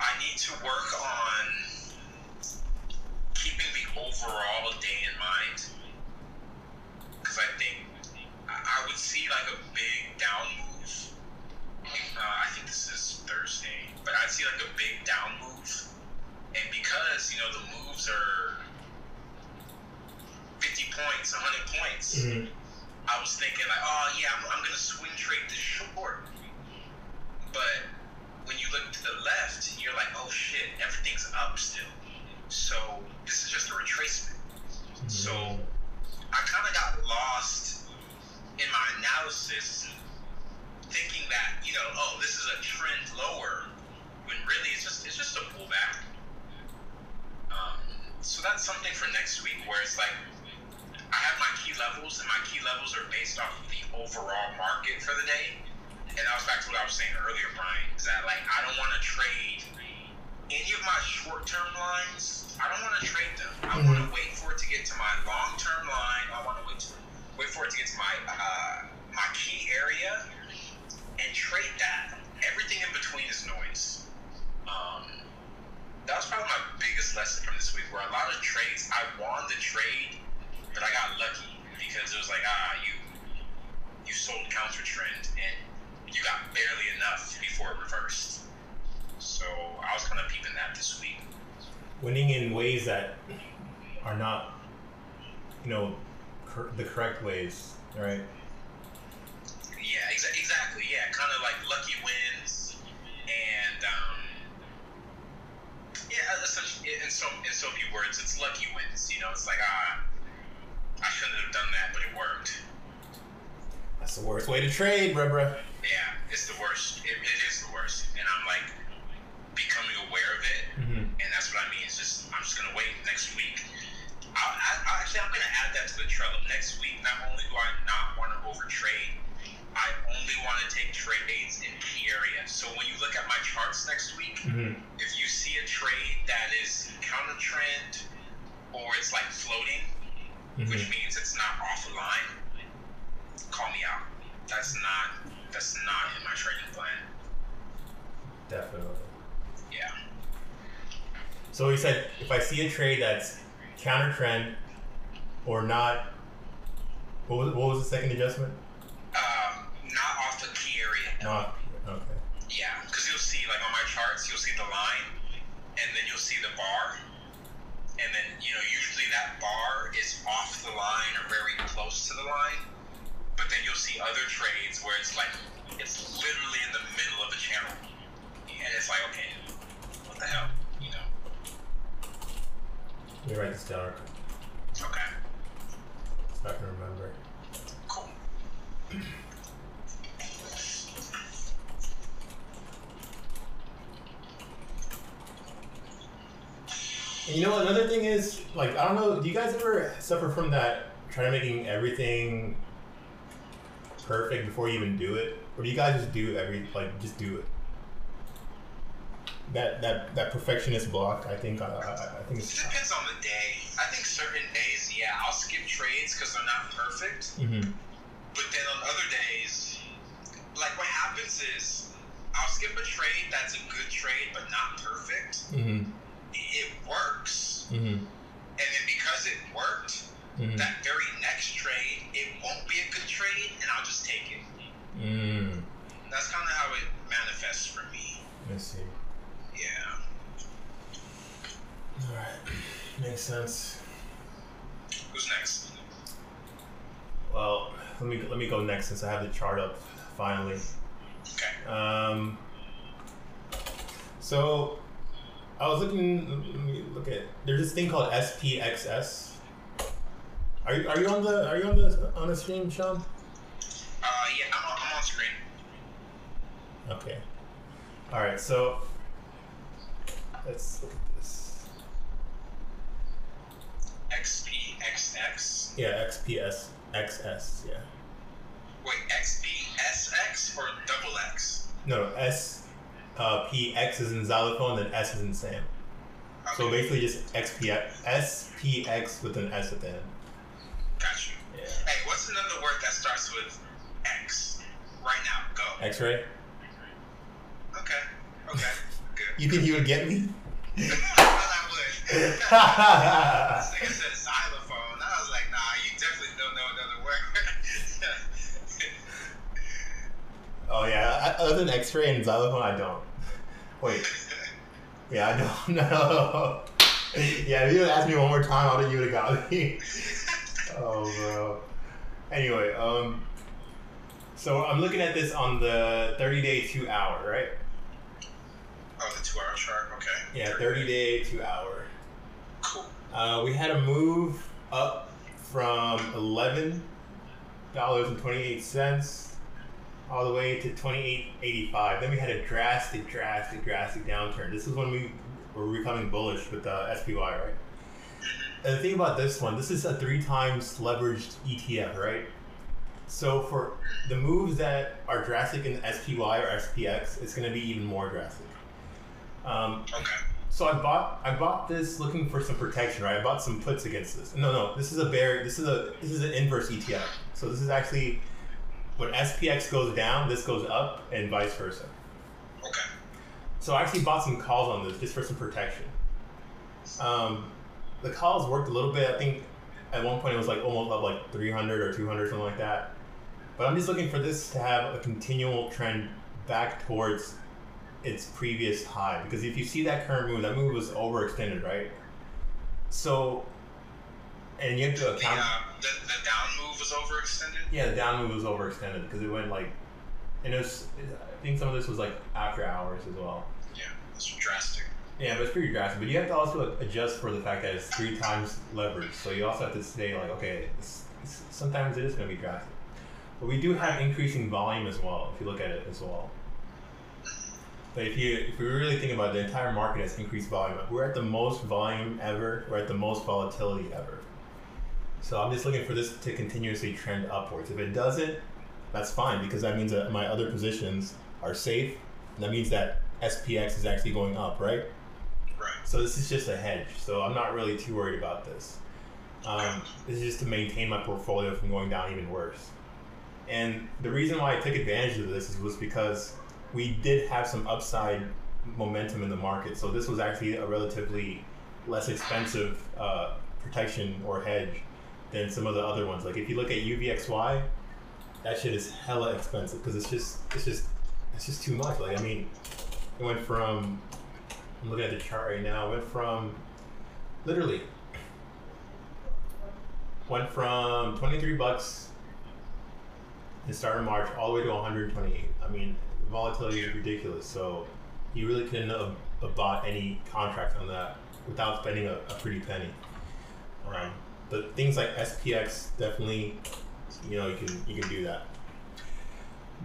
I need to work on keeping the overall day in mind. Because I think I would see like a big down move. Uh, I think this is Thursday, but I'd see like a big down move, and because you know the moves are fifty points, hundred points, Mm, I was thinking like, oh yeah, I'm, I'm gonna swing trade this short, but when you look to the left, you're like, oh shit, everything's up still. So this is just a retracement. So I kind of got lost in my analysis, thinking that you know, oh, this is a trend lower, when really it's just it's just a pullback. Um, so that's something for next week where it's like I have my key levels, and my key levels are based off of the overall market for the day. And that was back to what I was saying earlier, Brian, is that like I don't want to trade any of my short-term lines. I don't want to trade them. I want to wait for it to get to my long-term line. I want to wait to, wait for it to get to my uh, my key area and trade that. Everything in between is noise. Um, that was probably my biggest lesson from this week, where a lot of trades I won the trade, but I got lucky because it was like ah you you sold counter trend and you got barely enough before it reversed. So I was kind of peeping that this week. Winning in ways that are not, you know, cor- the correct ways, right? Yeah, exa- exactly. Yeah, kind of like lucky wins, and um, yeah, essentially, in so in so few words, it's lucky wins. You know, it's like ah, I shouldn't have done that, but it worked. That's the worst way to trade, bruh, bruh. Yeah, it's the worst. It, it is the worst, and I'm like becoming aware of it, Mm-hmm. and that's what I mean. It's just I'm just gonna wait next week. I, I, I actually I'm gonna add that to the Trello next week. Not only do I not want to overtrade, I only want to take trades in key areas. So when you look at my charts next week, Mm-hmm. if you see a trade that is counter trend or it's like floating, which Mm-hmm. means it's not off the line, call me out. That's not that's not in my trading plan. Definitely. Yeah. So he said, if I see a trade that's counter trend or not, what was, what was the second adjustment? Um, not off the key area. Not. Okay. Yeah, because you'll see, like on my charts, you'll see the line, and then you'll see the bar, and then you know usually that bar is off the line or very close to the line, but then you'll see other trades where it's like it's literally in the middle of the channel, and it's like okay, what the hell, you know? Let me write this down. Okay, So I can remember. cool. And you know? Another thing is, like, I don't know. Do you guys ever suffer from that trying to making everything perfect before you even do it, or do you guys just do every like just do it? That that that perfectionist block. I think. I, I, I think It depends on the day. I think certain days, yeah, I'll skip trades because they're not perfect. Mm-hmm. But then on other days, like what happens is I'll skip a trade that's a good trade but not perfect. Mm-hmm. It works. Mm-hmm. And then because it worked, Mm-hmm. that very next trade, it won't be a good trade and I'll just take it. Mm. That's kind of how it manifests for me. Let's see. Yeah. All right. Makes sense. Who's next? Well, let me let me go next since I have the chart up finally. Okay. Um, so I was looking. Let me look at. There's this thing called SPXS. Are you are you on the are you on the on the stream, Sean? Uh, yeah, I'm on, I'm on screen. Okay. All right. So let's look at this. XPXX. Yeah, XPS XS. Yeah. Wait, XPSX or double X? No, no S. Uh, P X is in xylophone, then S is in Sam. So basically, just XPX SPX with an S at the end. Got you. Yeah. Hey, what's another word that starts with X? Right now, go. X-ray. Okay. Okay. Good. You think you would get me? I thought I would. this nigga said xylophone. I was like, nah, you definitely don't know another word. oh yeah. I, other than X-ray and xylophone, I don't. Wait. Yeah, I don't know. yeah, if you would asked me one more time, I think you would have got me. Oh, bro. Anyway, um, so I'm looking at this on the 30 day, two hour, right? oh, the two-hour chart. Okay. Yeah, 30 day, two hour. Cool. Uh, we had a move up from eleven dollars and twenty eight cents all the way to twenty eight eighty five. Then we had a drastic, drastic, drastic downturn. This is when we were becoming bullish with uh, SPY, right? And the thing about this one, this is a three times leveraged ETF, right? So for the moves that are drastic in SPY or SPX, it's going to be even more drastic. Um, Okay. so I bought I bought this looking for some protection, right? I bought some puts against this. No, no, this is a bear. This is a this is an inverse ETF. So this is actually when SPX goes down, this goes up, and vice versa. Okay. So I actually bought some calls on this just for some protection. Um, the calls worked a little bit. I think at one point it was like almost up like 300 or 200, something like that. But I'm just looking for this to have a continual trend back towards its previous high. Because if you see that current move, that move was overextended, right? So, and you have to The, account. uh, the, the down move was overextended? Yeah, the down move was overextended because it went like, and it was. I think some of this was like after hours as well. Yeah, that's drastic. Yeah, but it's pretty drastic. But you have to also adjust for the fact that it's three times leverage. So you also have to say like, okay, it's, it's, sometimes it is going to be drastic. But we do have increasing volume as well. If you look at it as well. But if you if we really think about it, the entire market has increased volume. We're at the most volume ever. We're at the most volatility ever. So I'm just looking for this to continuously trend upwards. If it doesn't, that's fine because that means that my other positions are safe. That means that SPX is actually going up, right? So this is just a hedge. So I'm not really too worried about this. Um, this is just to maintain my portfolio from going down even worse. And the reason why I took advantage of this was because we did have some upside momentum in the market. So this was actually a relatively less expensive uh, protection or hedge than some of the other ones. Like if you look at UVXY, that shit is hella expensive because it's just it's just it's just too much. Like I mean, it went from I'm looking at the chart right now. Went from literally went from 23 bucks in start of March all the way to 128. I mean, volatility is ridiculous. So you really couldn't have, have bought any contract on that without spending a, a pretty penny. Um, but things like SPX definitely, you know, you can you can do that.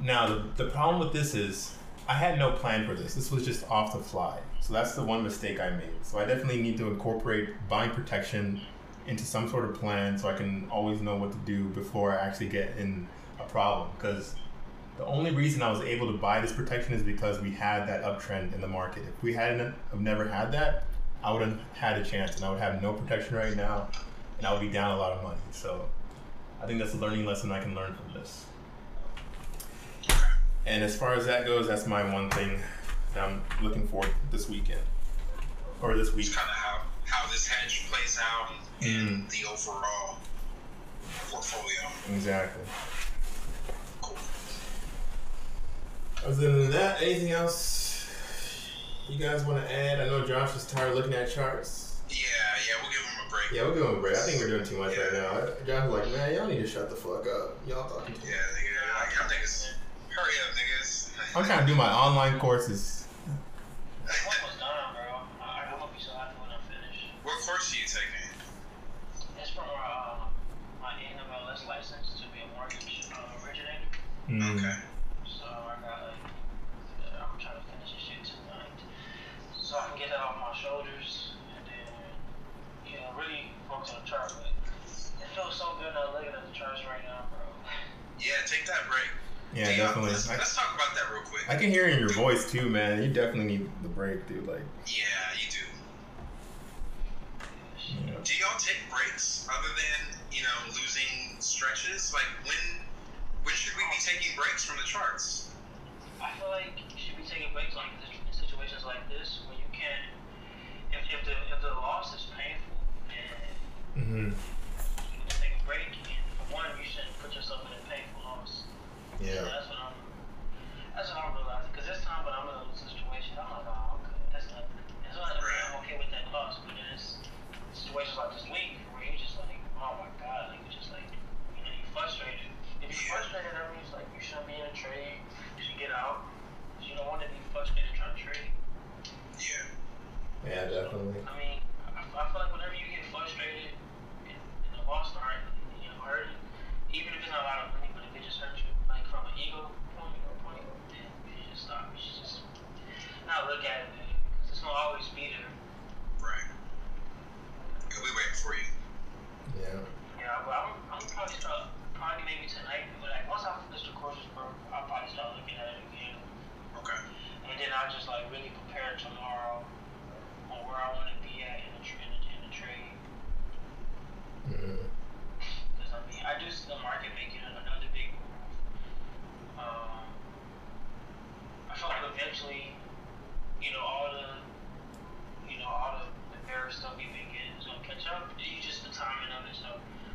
Now the, the problem with this is I had no plan for this. This was just off the fly. So that's the one mistake I made. So I definitely need to incorporate buying protection into some sort of plan so I can always know what to do before I actually get in a problem. Because the only reason I was able to buy this protection is because we had that uptrend in the market. If we hadn't have never had that, I would have had a chance and I would have no protection right now and I would be down a lot of money. So I think that's a learning lesson I can learn from this. And as far as that goes, that's my one thing that I'm looking forward this weekend or this week. Kind of how, how this hedge plays out in Mm. the overall portfolio. Exactly. Cool. Other than that, anything else you guys want to add? I know Josh is tired of looking at charts. Yeah, yeah, we'll give him a break. Yeah, we're doing break. I think we're doing too much right now. Josh like, man, y'all need to shut the fuck up. Y'all talking too Yeah, nigga, like, y'all niggas, hurry up, niggas. I'm trying to do my online courses. What done, bro? I'm gonna so happy when I'm finished. What course are you taking? It's for uh, my NMLS license to be a mortgage uh, originator. Mm. Okay. So I got like, uh, I'm trying to finish this shit tonight, so I can get that off my shoulders, and then you know really focus on the chart. It feels so good not looking at the charts right now, bro. Yeah, take that break. Yeah, Damn, definitely. Let's, I, let's talk about that real quick. I can hear it in your voice too, man. You definitely need the break, dude. Like, Yeah, you do. you know. Do y'all take breaks other than you know losing stretches? Like when when should we be taking breaks from the charts? I feel like you should be taking breaks like in situations like this when you can't. If, if the if the loss is painful and Mm-hmm. you can take a break, and for one, you shouldn't put yourself in a painful loss. So Yeah. that's what I'm. That's what I'm realizing. Because this time when I'm in a situation, I'm like, oh, okay, that's not. It's not. I'm okay with that loss, but then it's situations like this week where you're just like, oh my god, like you're just like, you know, you're frustrated. If you're frustrated, that means like you shouldn't be in a trade. You should get out. 'Cause You don't want to be frustrated trying to trade. Yeah. Yeah, definitely. I mean, I, I feel like whenever you get frustrated and, and the loss start, you know, hurt, even if it's not a lot of money, but if it just hurts you, like from an ego point or point, then you should just stop. You should just not look at it, man. 'Cause it's gonna always be there. Right. good. We waiting for you. Yeah. Yeah, but I'm, I'm gonna probably start probably maybe tonight. But like once I finish the courses, bro, I'll probably start looking at it again, Okay. and then I'll just like really prepare tomorrow on where I want to be at in the, tra- in the, in the trade. Mm. Because I mean, I do see the market making another big move. Um, I feel like eventually, you know, all the, you know, all the, the bear stuff we've been getting is gonna catch up. It's just the timing of it. So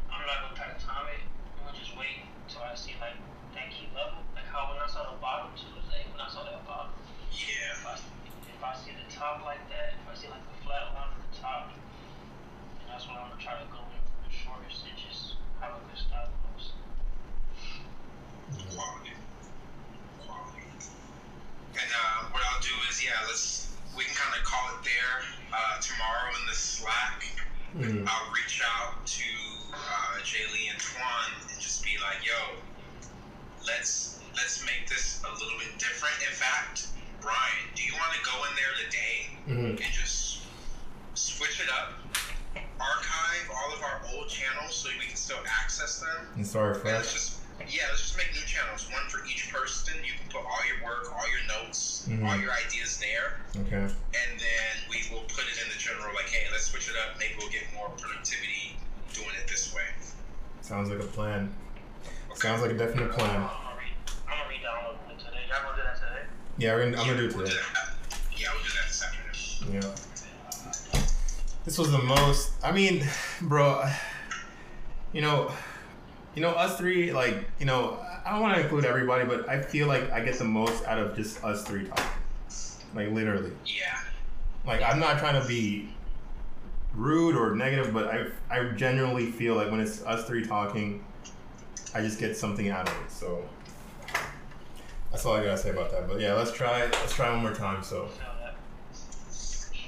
I'm not gonna try to time it. I'm gonna just wait until I see like that key level, like how when I saw the bottom Tuesday, when I saw that bottom. Yeah. If I, if I see the top like that, if I see like the flat line at the top, then that's when I'm gonna try to go in for the shortest and just have a good stop loss. Quality. Quality. And uh, what I'll do is, yeah, let's we can kind of call it there uh, tomorrow in the Slack. Mm. I'll reach out to uh, Jaylee and Twan and just be like, "Yo, let's let's make this a little bit different." In fact, Brian, do you want to go in there today Mhm. and just switch it up, archive all of our old channels so we can still access them? And sorry, And let's fresh. just yeah, let's just make new channels, one for each person. You can put all your work, all your notes, Mhm. all your ideas there, Okay. and then we will put it in the general. Like, hey, let's switch it up. Maybe we'll get more productivity doing it this way. Sounds like a plan. Sounds like a definite plan. I'm gonna I'm gonna re-download it today. Y'all gonna do that today? Yeah, we're gonna, I'm gonna do it today. Yeah, we'll do that this afternoon. Yeah. This was the most. I mean, bro. You know, you know, us three. Like, you know, I don't want to include everybody, but I feel like I get the most out of just us three talking. Like, literally. Yeah, Like, I'm not trying to be rude or negative, but I, I genuinely feel like when it's us three talking, I just get something out of it. So that's all I gotta say about that. But yeah, let's try. Let's try one more time. So.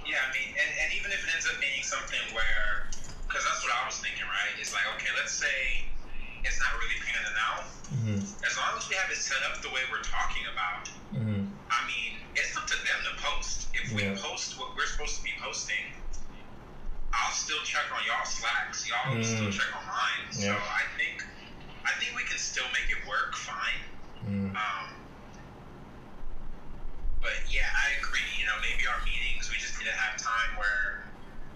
Yeah. I mean, and, and even if it ends up being something where, because that's what I was thinking, right? It's like, okay, let's say it's not really panning out. hmm As long as we have it set up the way we're talking about, hmm I mean, it's up to them to post. If we Yeah. post what we're supposed to be posting, I'll still check on y'all slacks. Y'all will still Mm. check on mine. So Yeah. I think, I think we can still make it work fine. mm Um, but yeah, I agree. You know, maybe our meetings we just need to have time where,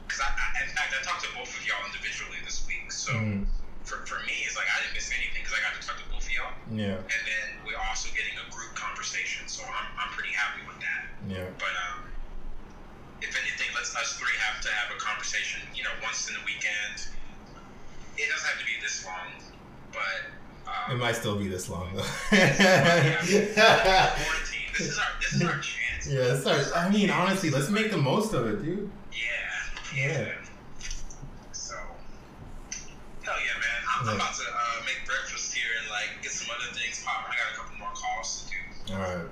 because I, I, in fact, I talked to both of y'all individually this week. So mm for, for me, it's like I didn't miss anything because I got to talk to both of y'all, Yeah. and then we're also getting a group conversation. So I'm, I'm pretty happy with that. Yeah. But um, if anything, let's us three have to have a conversation. You know, once in the weekend. It doesn't have to be this long, but It um, might still be this long though. yeah. quarantine. This is our this is our chance. yeah, it's our, I mean, honestly, let's make the most of it, dude. Yeah. Yeah. So, hell yeah, man. I'm, Yeah. About to uh, make breakfast here and like get some other things popping. I got a couple more calls to do. All right.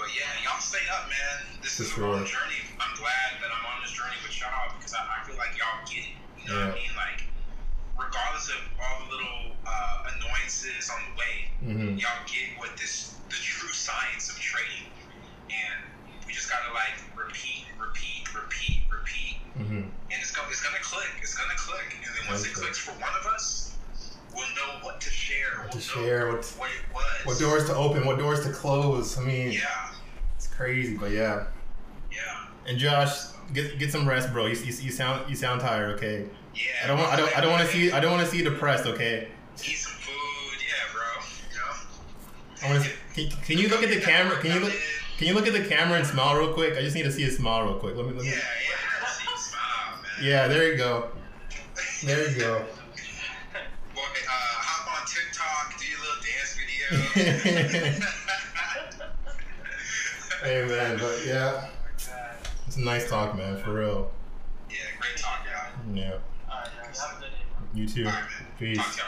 But yeah, y'all stay up, man. This For is a long journey. I'm glad that I'm on this journey with y'all because I, I feel like y'all get it. You know what I mean? Like, regardless of all the little uh, annoyances on the way, hmm y'all get what this the true science of trading, and we just gotta like repeat, repeat, repeat, repeat, hmm and it's gonna it's gonna click. It's gonna click, and then once it clicks for one of us, we'll know what to share. What to share, what what what doors to open, what doors to close. I mean, Yeah, it's crazy, but yeah. yeah, And Josh, get get some rest, bro. You, you, you sound you sound tired, okay? yeah. I don't want I don't I don't want to see I don't want to see you depressed, okay? Eat some food, yeah, bro. You know. I want to. Can, can you look at the camera? Can you look? Can you look at the camera and smile real quick? I just need to see a smile real quick. Let me. Let me. Yeah, yeah. Smile, man. Yeah, there you go. There you go. Boy, uh, hop on TikTok, do your little dance video. Hey man, but yeah, God. it's a nice talk, man, for real. yeah, great talk, y'all. Yeah, Alright, y'all. Have a good day, you too. All right. Peace.